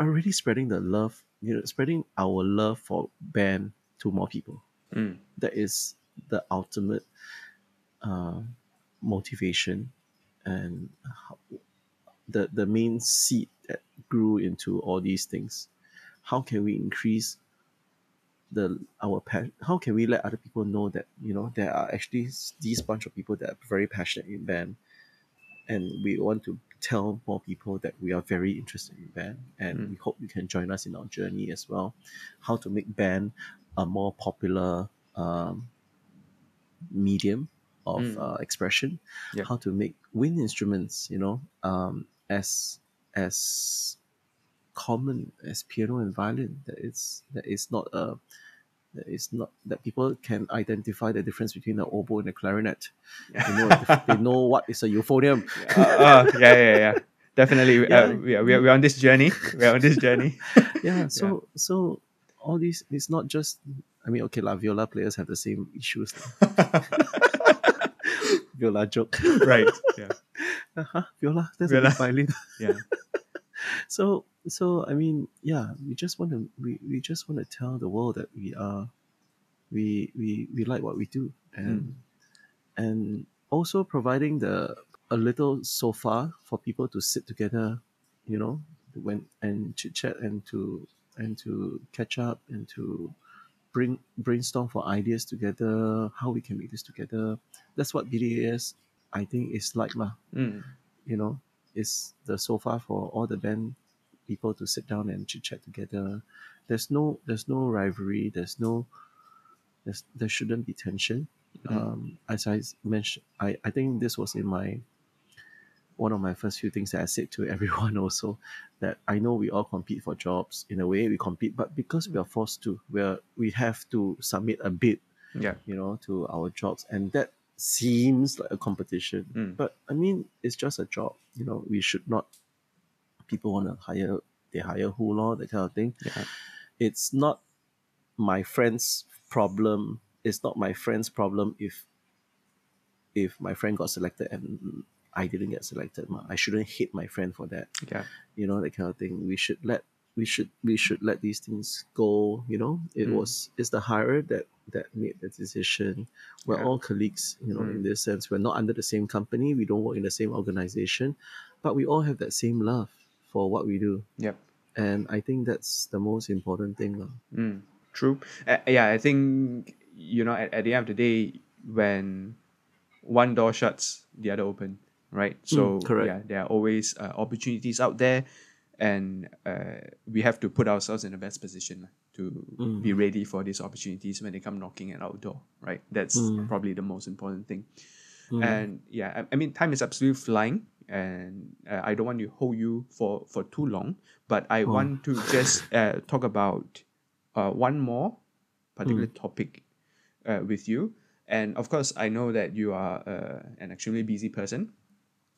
[SPEAKER 2] already spreading the love you know spreading our love for band to more people
[SPEAKER 1] Mm.
[SPEAKER 2] that is the ultimate uh, motivation and how, the the main seed that grew into all these things. How can we increase the our pa- How can we let other people know that you know there are actually these bunch of people that are very passionate in band, and we want to tell more people that we are very interested in band, and
[SPEAKER 1] Mm.
[SPEAKER 2] we hope you can join us in our journey as well. How to make band a more popular um, medium of
[SPEAKER 1] Mm.
[SPEAKER 2] uh, expression
[SPEAKER 1] Yeah.
[SPEAKER 2] how to make wind instruments you know um, as as common as piano and violin that it's that it's not a that is not that people can identify the difference between the oboe and the clarinet
[SPEAKER 1] Yeah.
[SPEAKER 2] they know they know what is a euphonium
[SPEAKER 1] uh, uh, yeah, yeah, yeah. Definitely, we-
[SPEAKER 2] Yeah.
[SPEAKER 1] uh, we are, we are, we're on this journey. We're on this journey.
[SPEAKER 2] yeah so so all these it's not just i mean okay la viola players have the same issues viola joke
[SPEAKER 1] right. Yeah.
[SPEAKER 2] uh-huh, viola that's
[SPEAKER 1] Viola.
[SPEAKER 2] a violin
[SPEAKER 1] Yeah.
[SPEAKER 2] so so i mean yeah we just want to we, we just want to tell the world that we are we we we like what we do and and also providing the a little sofa for people to sit together you know when and chit chat and to and to catch up and to bring brainstorm for ideas together how we can make this together that's what bdas i think is like lah
[SPEAKER 1] Mm.
[SPEAKER 2] you know, it's the sofa for all the band people to sit down and chit chat together. There's no there's no rivalry. There's no there's, there shouldn't be tension.
[SPEAKER 1] Mm.
[SPEAKER 2] Um, as I mentioned, I, I think this was in my one of my first few things that I said to everyone also that I know we all compete for jobs in a way we compete, but because we are forced to, we're we have to submit a bid
[SPEAKER 1] Yeah.
[SPEAKER 2] you know, to our jobs. And that seems like a competition.
[SPEAKER 1] Mm.
[SPEAKER 2] But I mean, it's just a job. You know, we should not, people want to hire, they hire who law, that kind of thing.
[SPEAKER 1] Yeah.
[SPEAKER 2] It's not my friend's problem. It's not my friend's problem if if my friend got selected and I didn't get selected. ma. I shouldn't hate my friend for that
[SPEAKER 1] Yeah.
[SPEAKER 2] you know that kind of thing we should let we should we should let these things go you know it
[SPEAKER 1] Mm.
[SPEAKER 2] was it's the hirer that that made the decision we're
[SPEAKER 1] Yeah.
[SPEAKER 2] all colleagues you know in
[SPEAKER 1] Mm.
[SPEAKER 2] this sense we're not under the same company we don't work in the same organization but we all have that same love for what we do
[SPEAKER 1] Yep.
[SPEAKER 2] and i think that's the most important thing.
[SPEAKER 1] Mm, true. Uh, yeah, I think you know at, at the end of the day, when one door shuts, the other open, right? So
[SPEAKER 2] correct.
[SPEAKER 1] yeah, there are always uh, opportunities out there, and uh, we have to put ourselves in the best position to
[SPEAKER 2] Mm.
[SPEAKER 1] be ready for these opportunities when they come knocking at our door, right? That's
[SPEAKER 2] Mm.
[SPEAKER 1] probably the most important thing.
[SPEAKER 2] Mm.
[SPEAKER 1] And yeah, I, I mean, time is absolutely flying, and uh, I don't want to hold you for for too long. But I
[SPEAKER 2] Oh.
[SPEAKER 1] want to just uh, talk about uh, one more particular topic uh, with you. And of course, I know that you are uh, an extremely busy person,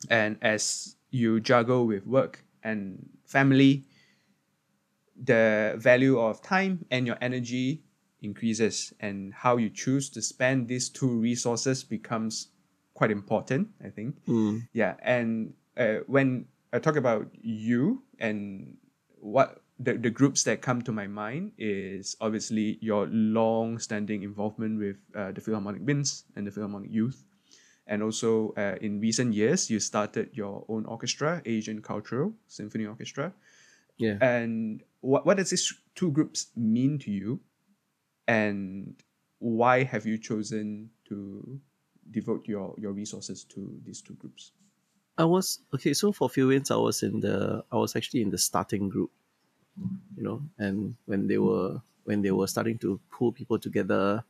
[SPEAKER 1] and as you juggle with work and family, the value of time and your energy increases, and how you choose to spend these two resources becomes quite important. I think.
[SPEAKER 2] Mm.
[SPEAKER 1] Yeah, and uh, when I talk about you and what the, the groups that come to my mind is obviously your long-standing involvement with uh, the Philharmonic Winds and the Philharmonic Youth, and also uh, in recent years you started your own orchestra, Asian Cultural Symphony Orchestra.
[SPEAKER 2] Yeah.
[SPEAKER 1] And what what does these two groups mean to you, and why have you chosen to devote your your resources to these two groups?
[SPEAKER 2] I was okay. So for a Phil Winds, I was in the I was actually in the starting group, you know, and when they were when they were starting to pull people together,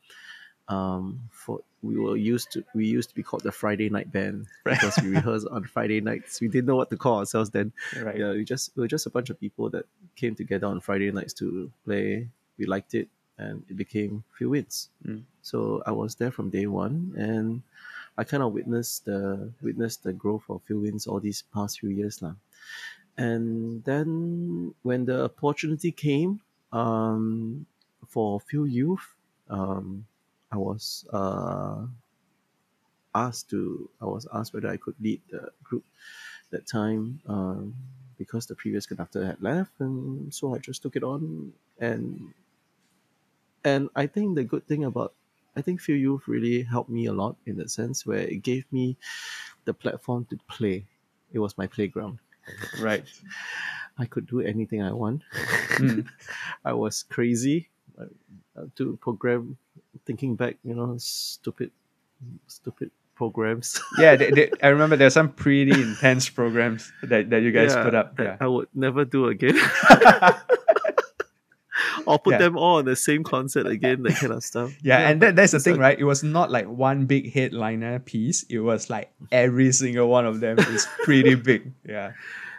[SPEAKER 2] um, for we were used to we used to be called the Friday night band because we rehearsed on Friday nights. We didn't know what to call ourselves then.
[SPEAKER 1] Right.
[SPEAKER 2] Yeah, we just we were just a bunch of people that came together on Friday nights to play. We liked it, and it became Phil Winds.
[SPEAKER 1] Mm.
[SPEAKER 2] So I was there from day one, and I kind of witnessed the witnessed the growth of Phil Winds all these past few years lah. And then when the opportunity came um, for Phil Youth, um, I was uh, asked to I was asked whether I could lead the group that time um, because the previous conductor had left, and so I just took it on and and I think the good thing about I think Phil Youth really helped me a lot in that sense where it gave me the platform to play. It was my playground.
[SPEAKER 1] Right.
[SPEAKER 2] I could do anything I want.
[SPEAKER 1] Mm.
[SPEAKER 2] I was crazy uh, to program. Thinking back, you know, stupid, stupid programs.
[SPEAKER 1] yeah, they, they, I remember there's some pretty intense programs that, that you guys
[SPEAKER 2] Yeah,
[SPEAKER 1] put up.
[SPEAKER 2] that
[SPEAKER 1] Yeah.
[SPEAKER 2] I would never do again. or put
[SPEAKER 1] Yeah.
[SPEAKER 2] them all on the same concert again, that kind of stuff.
[SPEAKER 1] Yeah, and that, that's the thing, right? It was not like one big headliner piece. It was like every single one of them is pretty big. Yeah.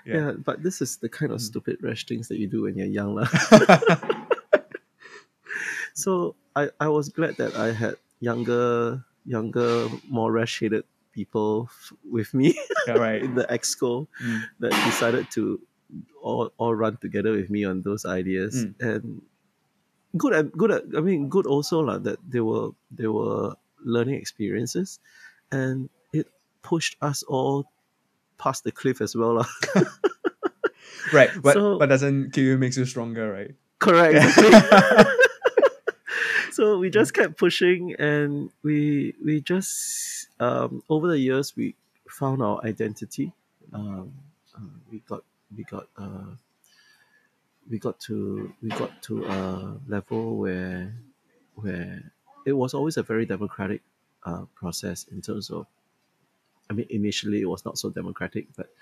[SPEAKER 2] Yeah.
[SPEAKER 1] Yeah.
[SPEAKER 2] but this is the kind of
[SPEAKER 1] Mm.
[SPEAKER 2] stupid rash things that you do when you're young. so I, I was glad that I had younger, younger, more rash headed people f- with me
[SPEAKER 1] yeah, right.
[SPEAKER 2] in the exco
[SPEAKER 1] Mm.
[SPEAKER 2] that decided to all, all run together with me on those ideas
[SPEAKER 1] Mm.
[SPEAKER 2] and good and good at- I mean good also lah that they were they were learning experiences and it pushed us all past the cliff as well.
[SPEAKER 1] Right. But
[SPEAKER 2] So-
[SPEAKER 1] but doesn't kill you makes you stronger, right?
[SPEAKER 2] correct so we just kept pushing and we we just um, over the years we found our identity. Um, uh, we got we got uh, we got to we got to a level where where it was always a very democratic uh, process in terms of I mean initially it was not so democratic but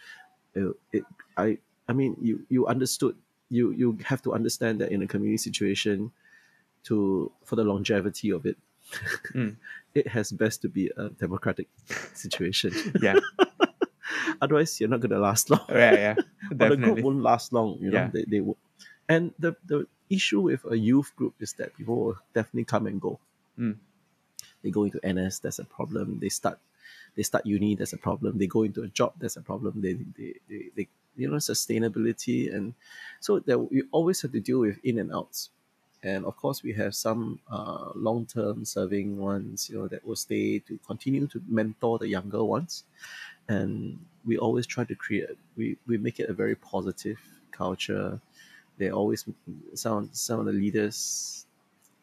[SPEAKER 2] it, it I I mean you you understood you you have to understand that in a community situation to for the longevity of it
[SPEAKER 1] Mm.
[SPEAKER 2] it has best to be a democratic situation
[SPEAKER 1] Yeah.
[SPEAKER 2] otherwise you're not going to last long
[SPEAKER 1] Yeah, yeah.
[SPEAKER 2] or the group won't last long you know
[SPEAKER 1] Yeah.
[SPEAKER 2] they, they will and the the issue with a youth group is that people will definitely come and go
[SPEAKER 1] Mm.
[SPEAKER 2] they go into ns that's a problem they start they start uni that's a problem they go into a job that's a problem they they, they, they you know sustainability and so that we always have to deal with in and outs and of course we have some uh, long-term serving ones you know that will stay to continue to mentor the younger ones and we always try to create we, we make it a very positive culture they always some some of the leaders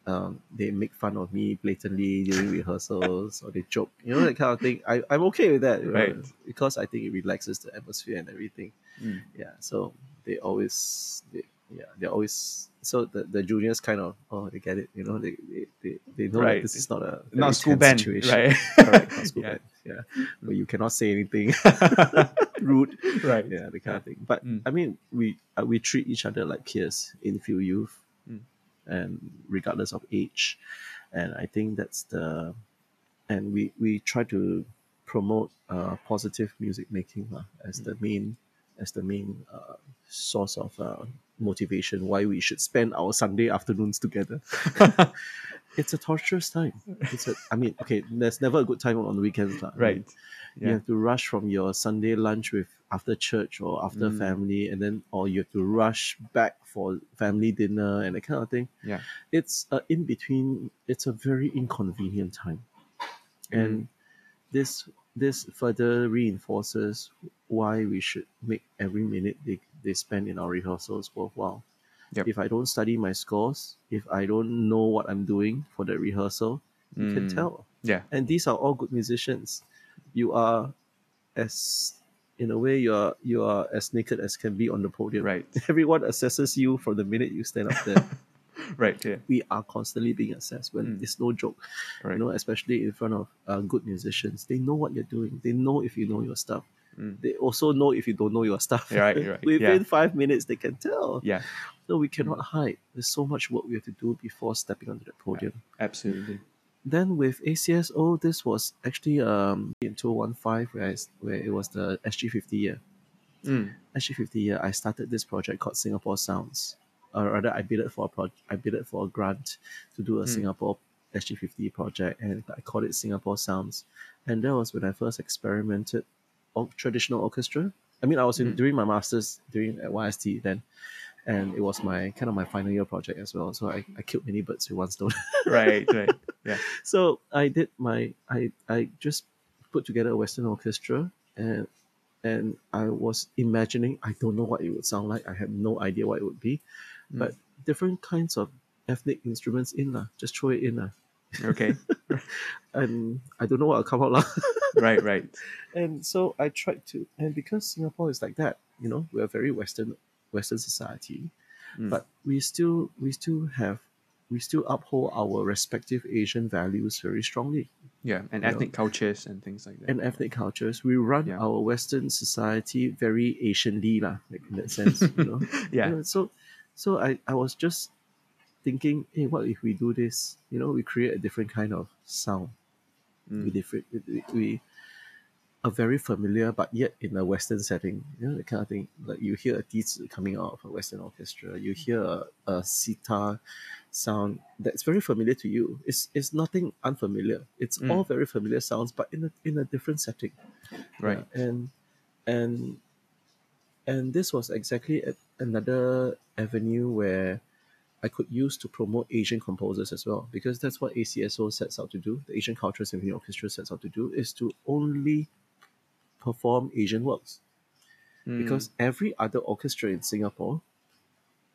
[SPEAKER 2] um, they make fun of me blatantly during rehearsals or they joke you know that kind of thing I, i'm okay with that know,
[SPEAKER 1] Right.
[SPEAKER 2] because i think it relaxes the atmosphere and everything
[SPEAKER 1] Mm.
[SPEAKER 2] yeah so they always they, yeah they're always so the, the juniors kind of oh they get it you know they they, they, they know
[SPEAKER 1] Right.
[SPEAKER 2] that this is not a
[SPEAKER 1] Not school band,
[SPEAKER 2] situation
[SPEAKER 1] right?
[SPEAKER 2] correct not school
[SPEAKER 1] Yeah.
[SPEAKER 2] band yeah where you cannot say anything rude
[SPEAKER 1] right.
[SPEAKER 2] yeah the kind of thing but
[SPEAKER 1] Mm.
[SPEAKER 2] i mean we uh, we treat each other like peers in Phil Youth
[SPEAKER 1] Mm.
[SPEAKER 2] and regardless of age and i think that's the and we we try to promote uh, positive music making lah, as the main as the main uh, source of uh, motivation why we should spend our sunday afternoons together it's a torturous time. It's a, I mean, okay, there's never a good time on the weekends. mean,
[SPEAKER 1] right.
[SPEAKER 2] You have to rush from your Sunday lunch with after church or after
[SPEAKER 1] Mm.
[SPEAKER 2] family, and then or you have to rush back for family dinner and that kind of thing.
[SPEAKER 1] Yeah.
[SPEAKER 2] It's a in between. It's a very inconvenient time,
[SPEAKER 1] Mm.
[SPEAKER 2] and this this further reinforces why we should make every minute they, they spend in our rehearsals worthwhile.
[SPEAKER 1] Yep.
[SPEAKER 2] If I don't study my scores, if I don't know what I'm doing for the rehearsal, you can
[SPEAKER 1] Mm.
[SPEAKER 2] tell.
[SPEAKER 1] Yeah.
[SPEAKER 2] And these are all good musicians. You are as in a way you are you are as naked as can be on the podium.
[SPEAKER 1] Right.
[SPEAKER 2] Everyone assesses you from the minute you stand up there.
[SPEAKER 1] right. Yeah.
[SPEAKER 2] we are constantly being assessed when
[SPEAKER 1] Mm.
[SPEAKER 2] it's no joke.
[SPEAKER 1] Right.
[SPEAKER 2] You know, especially in front of uh, good musicians. They know what you're doing. They know if you know your stuff.
[SPEAKER 1] Mm.
[SPEAKER 2] They also know if you don't know your stuff.
[SPEAKER 1] Right, right,
[SPEAKER 2] Within
[SPEAKER 1] yeah.
[SPEAKER 2] five minutes, they can tell.
[SPEAKER 1] Yeah.
[SPEAKER 2] No, we cannot hide. There's so much work we have to do before stepping onto the podium.
[SPEAKER 1] Absolutely.
[SPEAKER 2] Then with ACSO, this was actually um, in 2015 where, I where it was the SG50 year.
[SPEAKER 1] Mm.
[SPEAKER 2] SG50 year, I started this project called Singapore Sounds. Or rather, I bidded for a pro- I bidded for a grant to do a
[SPEAKER 1] Mm.
[SPEAKER 2] Singapore SG50 project, and I called it Singapore Sounds. And that was when I first experimented or- traditional orchestra. I mean, I was in
[SPEAKER 1] Mm.
[SPEAKER 2] during my masters during at YST then, and it was my kind of my final year project as well. So I, I killed many birds with one stone.
[SPEAKER 1] Right. Right. Yeah.
[SPEAKER 2] so I did my I I just put together a Western orchestra and and I was imagining I don't know what it would sound like. I had no idea what it would be,
[SPEAKER 1] Mm.
[SPEAKER 2] but different kinds of ethnic instruments in lah. Just throw it in lah.
[SPEAKER 1] Okay.
[SPEAKER 2] And I don't know what will come out lah.
[SPEAKER 1] right. Right.
[SPEAKER 2] and so I tried to and because Singapore is like that, you know, we're a very Western Western society,
[SPEAKER 1] Mm.
[SPEAKER 2] but we still we still have we still uphold our respective Asian values very strongly.
[SPEAKER 1] Yeah. And
[SPEAKER 2] you know.
[SPEAKER 1] ethnic cultures and things like that.
[SPEAKER 2] and ethnic cultures. We run
[SPEAKER 1] Yeah.
[SPEAKER 2] our Western society very Asianly lah, like in that sense, you know.
[SPEAKER 1] yeah.
[SPEAKER 2] You know, So, so I, I was just thinking, hey, what if we do this? You know, we create a different kind of sound. We
[SPEAKER 1] Mm.
[SPEAKER 2] different, we, we, we are very familiar, but yet in a Western setting. You know, the kind of thing. Like you hear a dizi coming out of a Western orchestra. You hear a, a sitar sound that's very familiar to you. It's it's nothing unfamiliar. It's
[SPEAKER 1] Mm.
[SPEAKER 2] all very familiar sounds, but in a in a different setting.
[SPEAKER 1] Right.
[SPEAKER 2] And and and this was exactly a, another avenue where I could use to promote Asian composers as well, because that's what ACSO sets out to do. The Asian Cultural Symphony Orchestra sets out to do is to only perform Asian works,
[SPEAKER 1] Mm.
[SPEAKER 2] because every other orchestra in Singapore,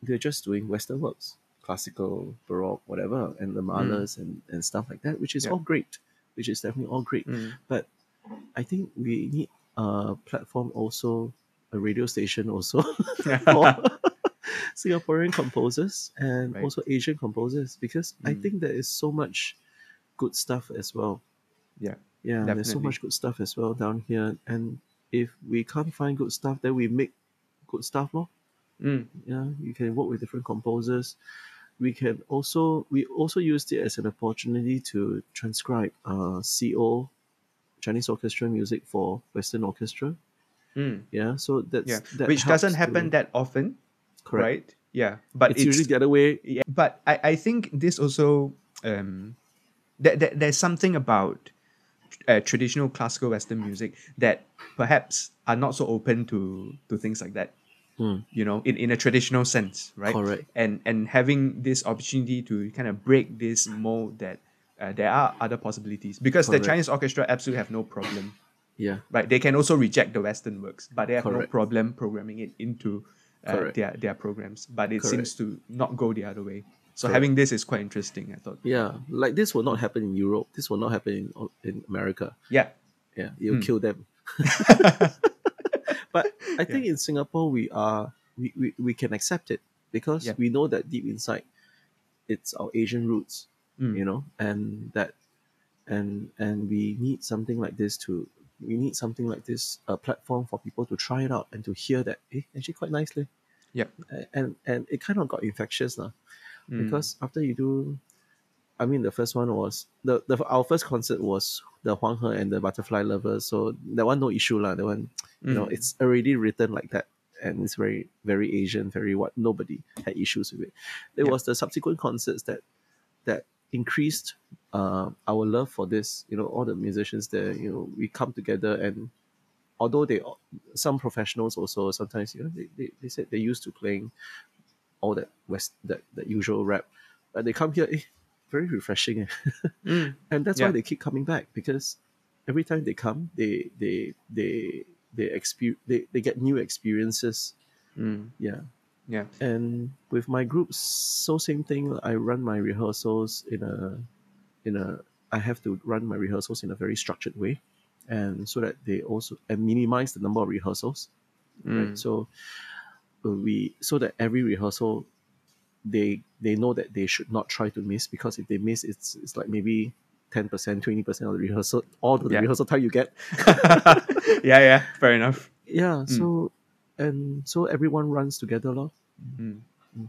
[SPEAKER 2] they're just doing Western works, classical, baroque, whatever, and the Mahlers and, and stuff like that, which is
[SPEAKER 1] Yeah.
[SPEAKER 2] all great, which is definitely all great.
[SPEAKER 1] Mm.
[SPEAKER 2] But I think we need a platform also, a radio station also for Singaporean composers and
[SPEAKER 1] Right.
[SPEAKER 2] also Asian composers because I
[SPEAKER 1] Mm.
[SPEAKER 2] think there is so much good stuff as well.
[SPEAKER 1] Yeah,
[SPEAKER 2] Yeah, there's so much good stuff as well down here. And if we can't find good stuff, then we make good stuff more.
[SPEAKER 1] Mm.
[SPEAKER 2] Yeah, you can work with different composers. We can also we also used it as an opportunity to transcribe uh CO Chinese orchestra music for Western orchestra.
[SPEAKER 1] Mm.
[SPEAKER 2] Yeah, so that's
[SPEAKER 1] Yeah.
[SPEAKER 2] that
[SPEAKER 1] Which doesn't happen
[SPEAKER 2] to-
[SPEAKER 1] that often,
[SPEAKER 2] correct.
[SPEAKER 1] right? Yeah. But
[SPEAKER 2] it's, usually the other way.
[SPEAKER 1] yeah, but I, I think this also um that, that there's something about uh, traditional classical western music that perhaps are not so open to to things like that
[SPEAKER 2] Hmm.
[SPEAKER 1] you know in, in a traditional sense right
[SPEAKER 2] Correct.
[SPEAKER 1] and and having this opportunity to kind of break this mold that uh, there are other possibilities because
[SPEAKER 2] Correct.
[SPEAKER 1] the chinese orchestra absolutely have no problem
[SPEAKER 2] Yeah.
[SPEAKER 1] right they can also reject the western works but they have no problem programming it into uh, their their programs but it
[SPEAKER 2] Correct.
[SPEAKER 1] seems to not go the other way so
[SPEAKER 2] Correct.
[SPEAKER 1] having this is quite interesting i thought
[SPEAKER 2] Yeah. Like this will not happen in Europe. This will not happen in in America.
[SPEAKER 1] yeah
[SPEAKER 2] Yeah. You'll
[SPEAKER 1] Hmm.
[SPEAKER 2] kill them. but I think in Singapore we are we, we, we can accept it because
[SPEAKER 1] Yeah.
[SPEAKER 2] we know that deep inside it's our Asian roots.
[SPEAKER 1] Mm.
[SPEAKER 2] you know and that and and we need something like this to we need something like this a platform for people to try it out and to hear that eh, actually quite nicely
[SPEAKER 1] Yep.
[SPEAKER 2] and and it kind of got infectious now
[SPEAKER 1] Mm.
[SPEAKER 2] because after you do I mean the first one was the, the our first concert was the Huang He and the Butterfly Lovers so that one no issue lah that one you know
[SPEAKER 1] Mm.
[SPEAKER 2] it's already written like that and it's very very asian very what nobody had issues with it it
[SPEAKER 1] Yeah.
[SPEAKER 2] was the subsequent concerts that that increased uh, our love for this. You know, all the musicians there. You know, we come together and although they some professionals also sometimes you know they, they, they said they used to playing all that west that, that usual rap but they come here eh, very refreshing eh.
[SPEAKER 1] Mm.
[SPEAKER 2] and that's
[SPEAKER 1] Yeah.
[SPEAKER 2] why they keep coming back because every time they come they they they they experience they, they get new experiences
[SPEAKER 1] Mm.
[SPEAKER 2] yeah
[SPEAKER 1] Yeah.
[SPEAKER 2] and with my groups so same thing i run my rehearsals in a in a i have to run my rehearsals in a very structured way and so that they also and minimize the number of rehearsals
[SPEAKER 1] Mm.
[SPEAKER 2] right so uh, we so that every rehearsal they they know that they should not try to miss because if they miss it's it's like maybe 10% 20% of the rehearsal all the
[SPEAKER 1] Yeah.
[SPEAKER 2] rehearsal time you get
[SPEAKER 1] yeah, yeah, fair enough.
[SPEAKER 2] yeah so and so everyone runs together lor.
[SPEAKER 1] Mm.
[SPEAKER 2] Mm.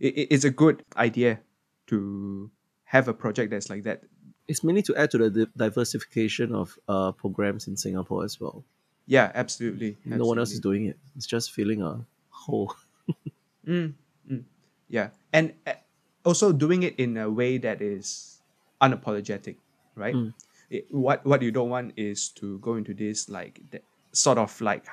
[SPEAKER 1] It, it- it's a good idea to have a project that's like that.
[SPEAKER 2] it's mainly to add to the di- diversification of uh, programs in Singapore as well.
[SPEAKER 1] Yeah, absolutely.
[SPEAKER 2] No one else is doing it. It's just filling a hole.
[SPEAKER 1] Mm, mm, yeah, and uh, also doing it in a way that is unapologetic, right?
[SPEAKER 2] Mm.
[SPEAKER 1] It- what what you don't want is to go into this like that, sort of like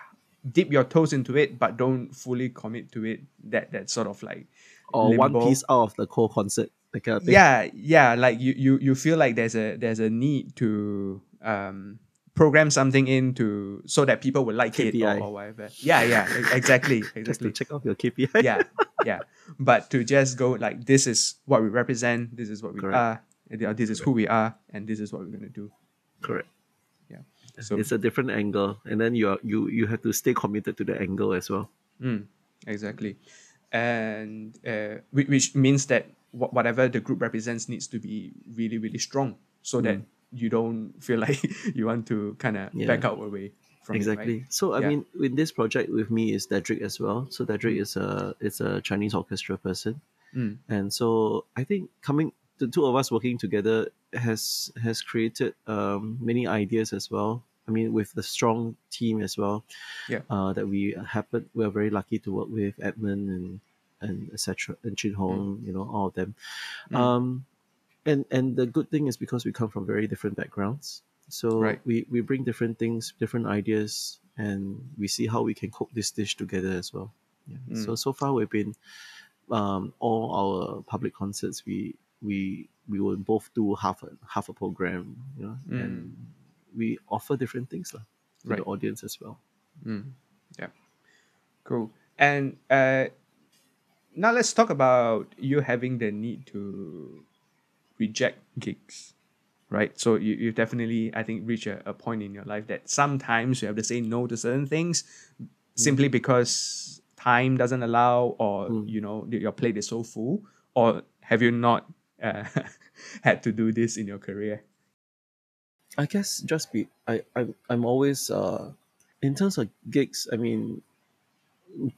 [SPEAKER 1] dip your toes into it, but don't fully commit to it. That that sort of like
[SPEAKER 2] Or one piece out of the core concert. That kind of
[SPEAKER 1] yeah yeah like you, you you feel like there's a there's a need to um program something into so that people will like it or, or whatever yeah yeah e- exactly
[SPEAKER 2] Just to
[SPEAKER 1] exactly
[SPEAKER 2] check off your KPI.
[SPEAKER 1] yeah yeah but to just go like this is what we represent this is what we
[SPEAKER 2] Correct.
[SPEAKER 1] are uh, this is who we are and this is what we're going to do
[SPEAKER 2] Correct.
[SPEAKER 1] So
[SPEAKER 2] It's a different angle. And then you are, you you have to stay committed to the angle as well.
[SPEAKER 1] Mm, exactly. And uh, whi- which means that wha- whatever the group represents needs to be really, really strong so that you don't feel like you want to kind of
[SPEAKER 2] Yeah.
[SPEAKER 1] back out away from
[SPEAKER 2] exactly.
[SPEAKER 1] it. Right?
[SPEAKER 2] So I
[SPEAKER 1] Yeah.
[SPEAKER 2] mean, with this project with me is Dedric as well. So Dedric is a is a Chinese orchestra person,
[SPEAKER 1] Mm,
[SPEAKER 2] and so I think coming the two of us working together has has created um, many ideas as well. I mean, with the strong team as well.
[SPEAKER 1] Yeah.
[SPEAKER 2] Uh, that we happen we are very lucky to work with Edmund and and etc. and Chin Hong. You know all of them.
[SPEAKER 1] Mm.
[SPEAKER 2] Um, and and the good thing is because we come from very different backgrounds, so
[SPEAKER 1] Right.
[SPEAKER 2] we we bring different things, different ideas, and we see how we can cook this dish together as well. Yeah.
[SPEAKER 1] Mm.
[SPEAKER 2] So so far we've been um, all our public concerts we we we will both do half a half a program, you know,
[SPEAKER 1] Mm.
[SPEAKER 2] and we offer different things lah, to
[SPEAKER 1] Right.
[SPEAKER 2] the audience as well.
[SPEAKER 1] Mm, yeah. Cool. And uh, now let's talk about you having the need to reject gigs, right? So you, you definitely, I think, reach a, a point in your life that sometimes you have to say no to certain things simply because time doesn't allow or,
[SPEAKER 2] Mm.
[SPEAKER 1] you know, your plate is so full. Or have you not uh, had to do this in your career?
[SPEAKER 2] I guess just be I I'm, I'm always uh in terms of gigs. I mean,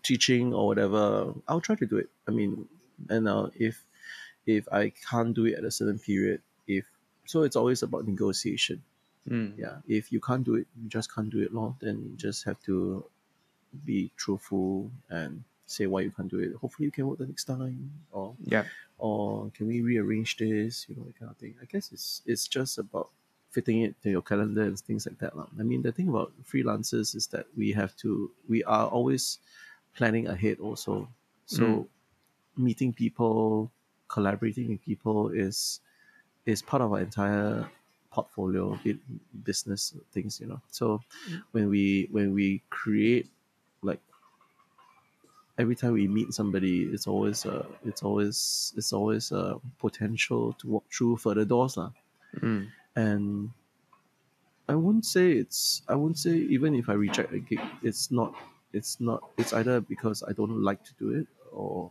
[SPEAKER 2] teaching or whatever. I'll try to do it. I mean, and uh, if if I can't do it at a certain period, if so, it's always about negotiation.
[SPEAKER 1] Mm.
[SPEAKER 2] Yeah, if you can't do it, you just can't do it, long. Then you just have to be truthful and say why you can't do it. Hopefully, you can work the next time, or
[SPEAKER 1] Yeah.
[SPEAKER 2] or can we rearrange this? You know, that kind of thing. I guess it's it's just about fitting it to your calendar and things like that. lah. I mean, the thing about freelancers is that we have to we are always planning ahead also. So
[SPEAKER 1] Mm.
[SPEAKER 2] meeting people, collaborating with people is is part of our entire portfolio bu- business things you know so when we when we create like every time we meet somebody it's always uh it's always it's always a potential to walk through further doors lah.
[SPEAKER 1] Mm.
[SPEAKER 2] and i won't say it's i won't say even if i reject a gig it's not it's not it's either because i don't like to do it or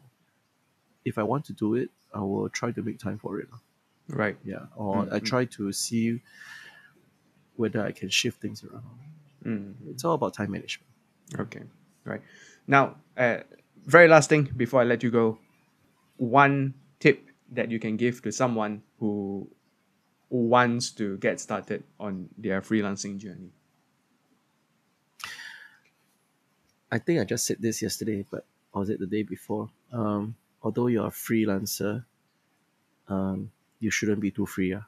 [SPEAKER 2] if i want to do it i will try to make time for it.
[SPEAKER 1] Right.
[SPEAKER 2] yeah or i
[SPEAKER 1] Mm, mm.
[SPEAKER 2] try to see whether i can shift things around
[SPEAKER 1] Mm.
[SPEAKER 2] it's all about time management
[SPEAKER 1] Okay, right. Now, uh, very last thing before I let you go, one tip that you can give to someone who wants to get started on their freelancing journey.
[SPEAKER 2] I think I just said this yesterday, but or was it the day before? Um, although you're a freelancer, um, you shouldn't be too free. ah.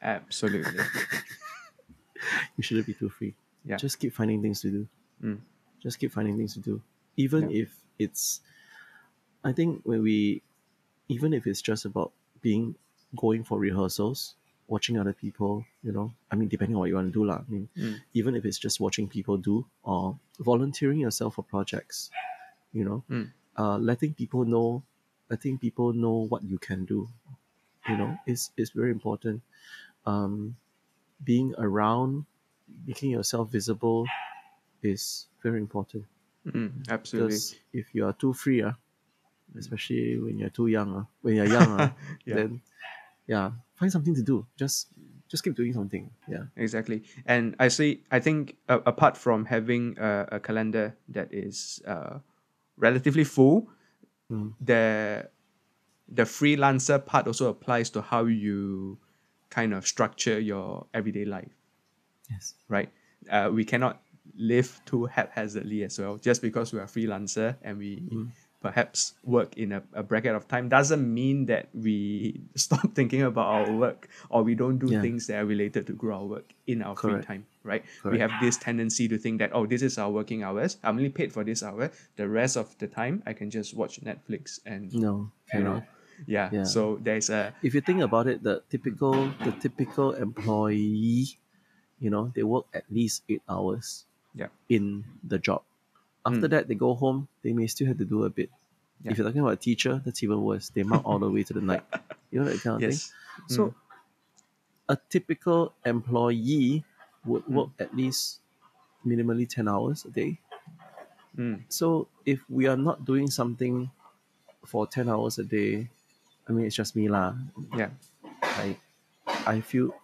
[SPEAKER 1] Absolutely.
[SPEAKER 2] You shouldn't be too free.
[SPEAKER 1] Yeah.
[SPEAKER 2] Just keep finding things to do.
[SPEAKER 1] Mm.
[SPEAKER 2] Just keep finding things to do. Even
[SPEAKER 1] Yeah.
[SPEAKER 2] if it's I think when we even if it's just about being going for rehearsals, watching other people, you know, I mean depending on what you want to do, lah. I mean
[SPEAKER 1] Mm.
[SPEAKER 2] even if it's just watching people do or volunteering yourself for projects, you know,
[SPEAKER 1] Mm.
[SPEAKER 2] uh, letting people know, letting people know what you can do, you know, is is very important. Um, being around, making yourself visible, is very important.
[SPEAKER 1] Mm, absolutely.
[SPEAKER 2] Because if you are too free, ah, especially when you're too young, ah, when you're young, ah,
[SPEAKER 1] Yeah.
[SPEAKER 2] then yeah, find something to do. Just just keep doing something. Yeah.
[SPEAKER 1] Exactly. And I see, I think uh, apart from having a, a calendar that is uh, relatively full,
[SPEAKER 2] Mm.
[SPEAKER 1] the the freelancer part also applies to how you kind of structure your everyday life,
[SPEAKER 2] Yes.
[SPEAKER 1] right? Uh, we cannot live too haphazardly as well. Just because we are freelancer and we
[SPEAKER 2] Mm.
[SPEAKER 1] perhaps work in a, a bracket of time doesn't mean that we stop thinking about our work or we don't do
[SPEAKER 2] Yeah.
[SPEAKER 1] things that are related to grow our work in our free time, right? We have this tendency to think that, oh, this is our working hours. I'm only paid for this hour. The rest of the time, I can just watch Netflix and,
[SPEAKER 2] No.
[SPEAKER 1] you know, yeah.
[SPEAKER 2] Yeah.
[SPEAKER 1] So there's a,
[SPEAKER 2] if you think about it, the typical the typical employee, you know, they work at least eight hours
[SPEAKER 1] Yeah.
[SPEAKER 2] in the job. After
[SPEAKER 1] Mm.
[SPEAKER 2] that, they go home. They may still have to do a bit.
[SPEAKER 1] Yeah.
[SPEAKER 2] If you're talking about a teacher, that's even worse. They mark all the way to the night. You know that kind of
[SPEAKER 1] yes.
[SPEAKER 2] thing. So, a typical employee would
[SPEAKER 1] Mm.
[SPEAKER 2] work at least minimally ten hours a day.
[SPEAKER 1] Mm.
[SPEAKER 2] So, if we are not doing something for ten hours a day, I mean, it's just me lah.
[SPEAKER 1] Yeah.
[SPEAKER 2] I I feel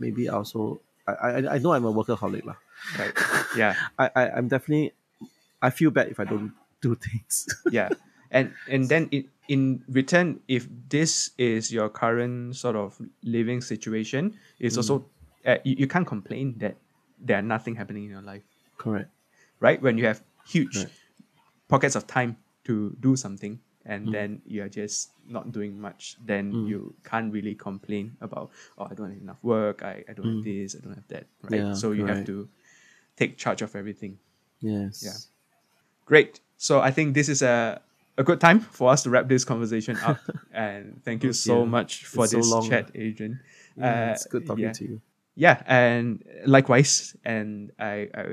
[SPEAKER 2] maybe also I, I, I know I'm a workaholic lah.
[SPEAKER 1] Right. Yeah.
[SPEAKER 2] I, I I'm definitely I feel bad if I don't do things.
[SPEAKER 1] yeah and and then in in return if this is your current sort of living situation it's also uh, you, you can't complain that there are nothing happening in your life
[SPEAKER 2] Correct.
[SPEAKER 1] right when you have huge
[SPEAKER 2] Right.
[SPEAKER 1] pockets of time to do something and
[SPEAKER 2] Mm.
[SPEAKER 1] then you're just not doing much then
[SPEAKER 2] Mm.
[SPEAKER 1] you can't really complain about oh i don't have enough work i, I don't have
[SPEAKER 2] Mm.
[SPEAKER 1] this i don't have that right
[SPEAKER 2] Yeah,
[SPEAKER 1] so you have to take charge of everything
[SPEAKER 2] Yes.
[SPEAKER 1] Yeah. Great. So I think this is a, a good time for us to wrap this conversation up. and thank you so
[SPEAKER 2] dear.
[SPEAKER 1] much for
[SPEAKER 2] It's so
[SPEAKER 1] this
[SPEAKER 2] long.
[SPEAKER 1] chat, Adrian.
[SPEAKER 2] Yeah,
[SPEAKER 1] Uh,
[SPEAKER 2] it's good talking
[SPEAKER 1] yeah.
[SPEAKER 2] to you.
[SPEAKER 1] Yeah, and likewise. And I, I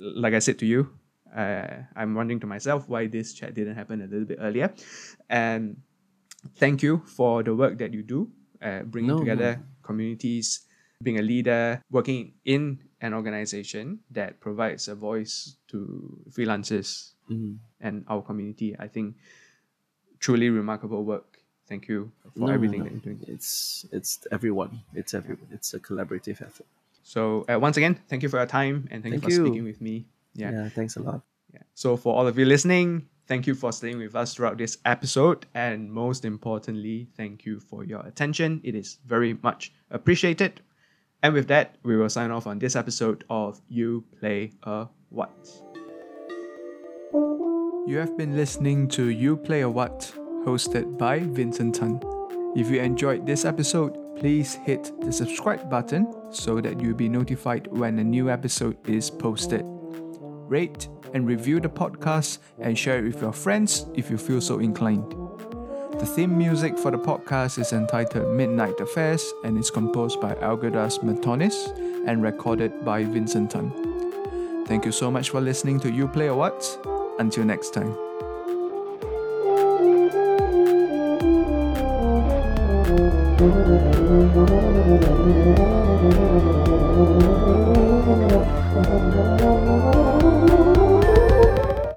[SPEAKER 1] like I said to you, uh, I'm wondering to myself why this chat didn't happen a little bit earlier. And thank you for the work that you do, uh, bringing
[SPEAKER 2] No,
[SPEAKER 1] together communities, being a leader, working in an organization that provides a voice to freelancers
[SPEAKER 2] Mm.
[SPEAKER 1] and our community. I think truly remarkable work. Thank you for
[SPEAKER 2] No, no,
[SPEAKER 1] everything
[SPEAKER 2] no.
[SPEAKER 1] that you're doing.
[SPEAKER 2] It's it's everyone. It's everyone. It's a collaborative effort.
[SPEAKER 1] So uh, once again, thank you for your time and thank,
[SPEAKER 2] Thank
[SPEAKER 1] you for
[SPEAKER 2] you.
[SPEAKER 1] speaking with me. Yeah.
[SPEAKER 2] yeah. Thanks a lot.
[SPEAKER 1] Yeah. So for all of you listening, thank you for staying with us throughout this episode. And most importantly, thank you for your attention. It is very much appreciated. And with that, we will sign off on this episode of You Play a What. You have been listening to You Play a What, hosted by Vincent Tan. If you enjoyed this episode, please hit the subscribe button so that you'll be notified when a new episode is posted. Rate and review the podcast and share it with your friends if you feel so inclined. The theme music for the podcast is entitled Midnight Affairs and is composed by Algirdas Matonis and recorded by Vincent Tan. Thank you so much for listening to You Play a What. Until next time.
[SPEAKER 3] Thank you.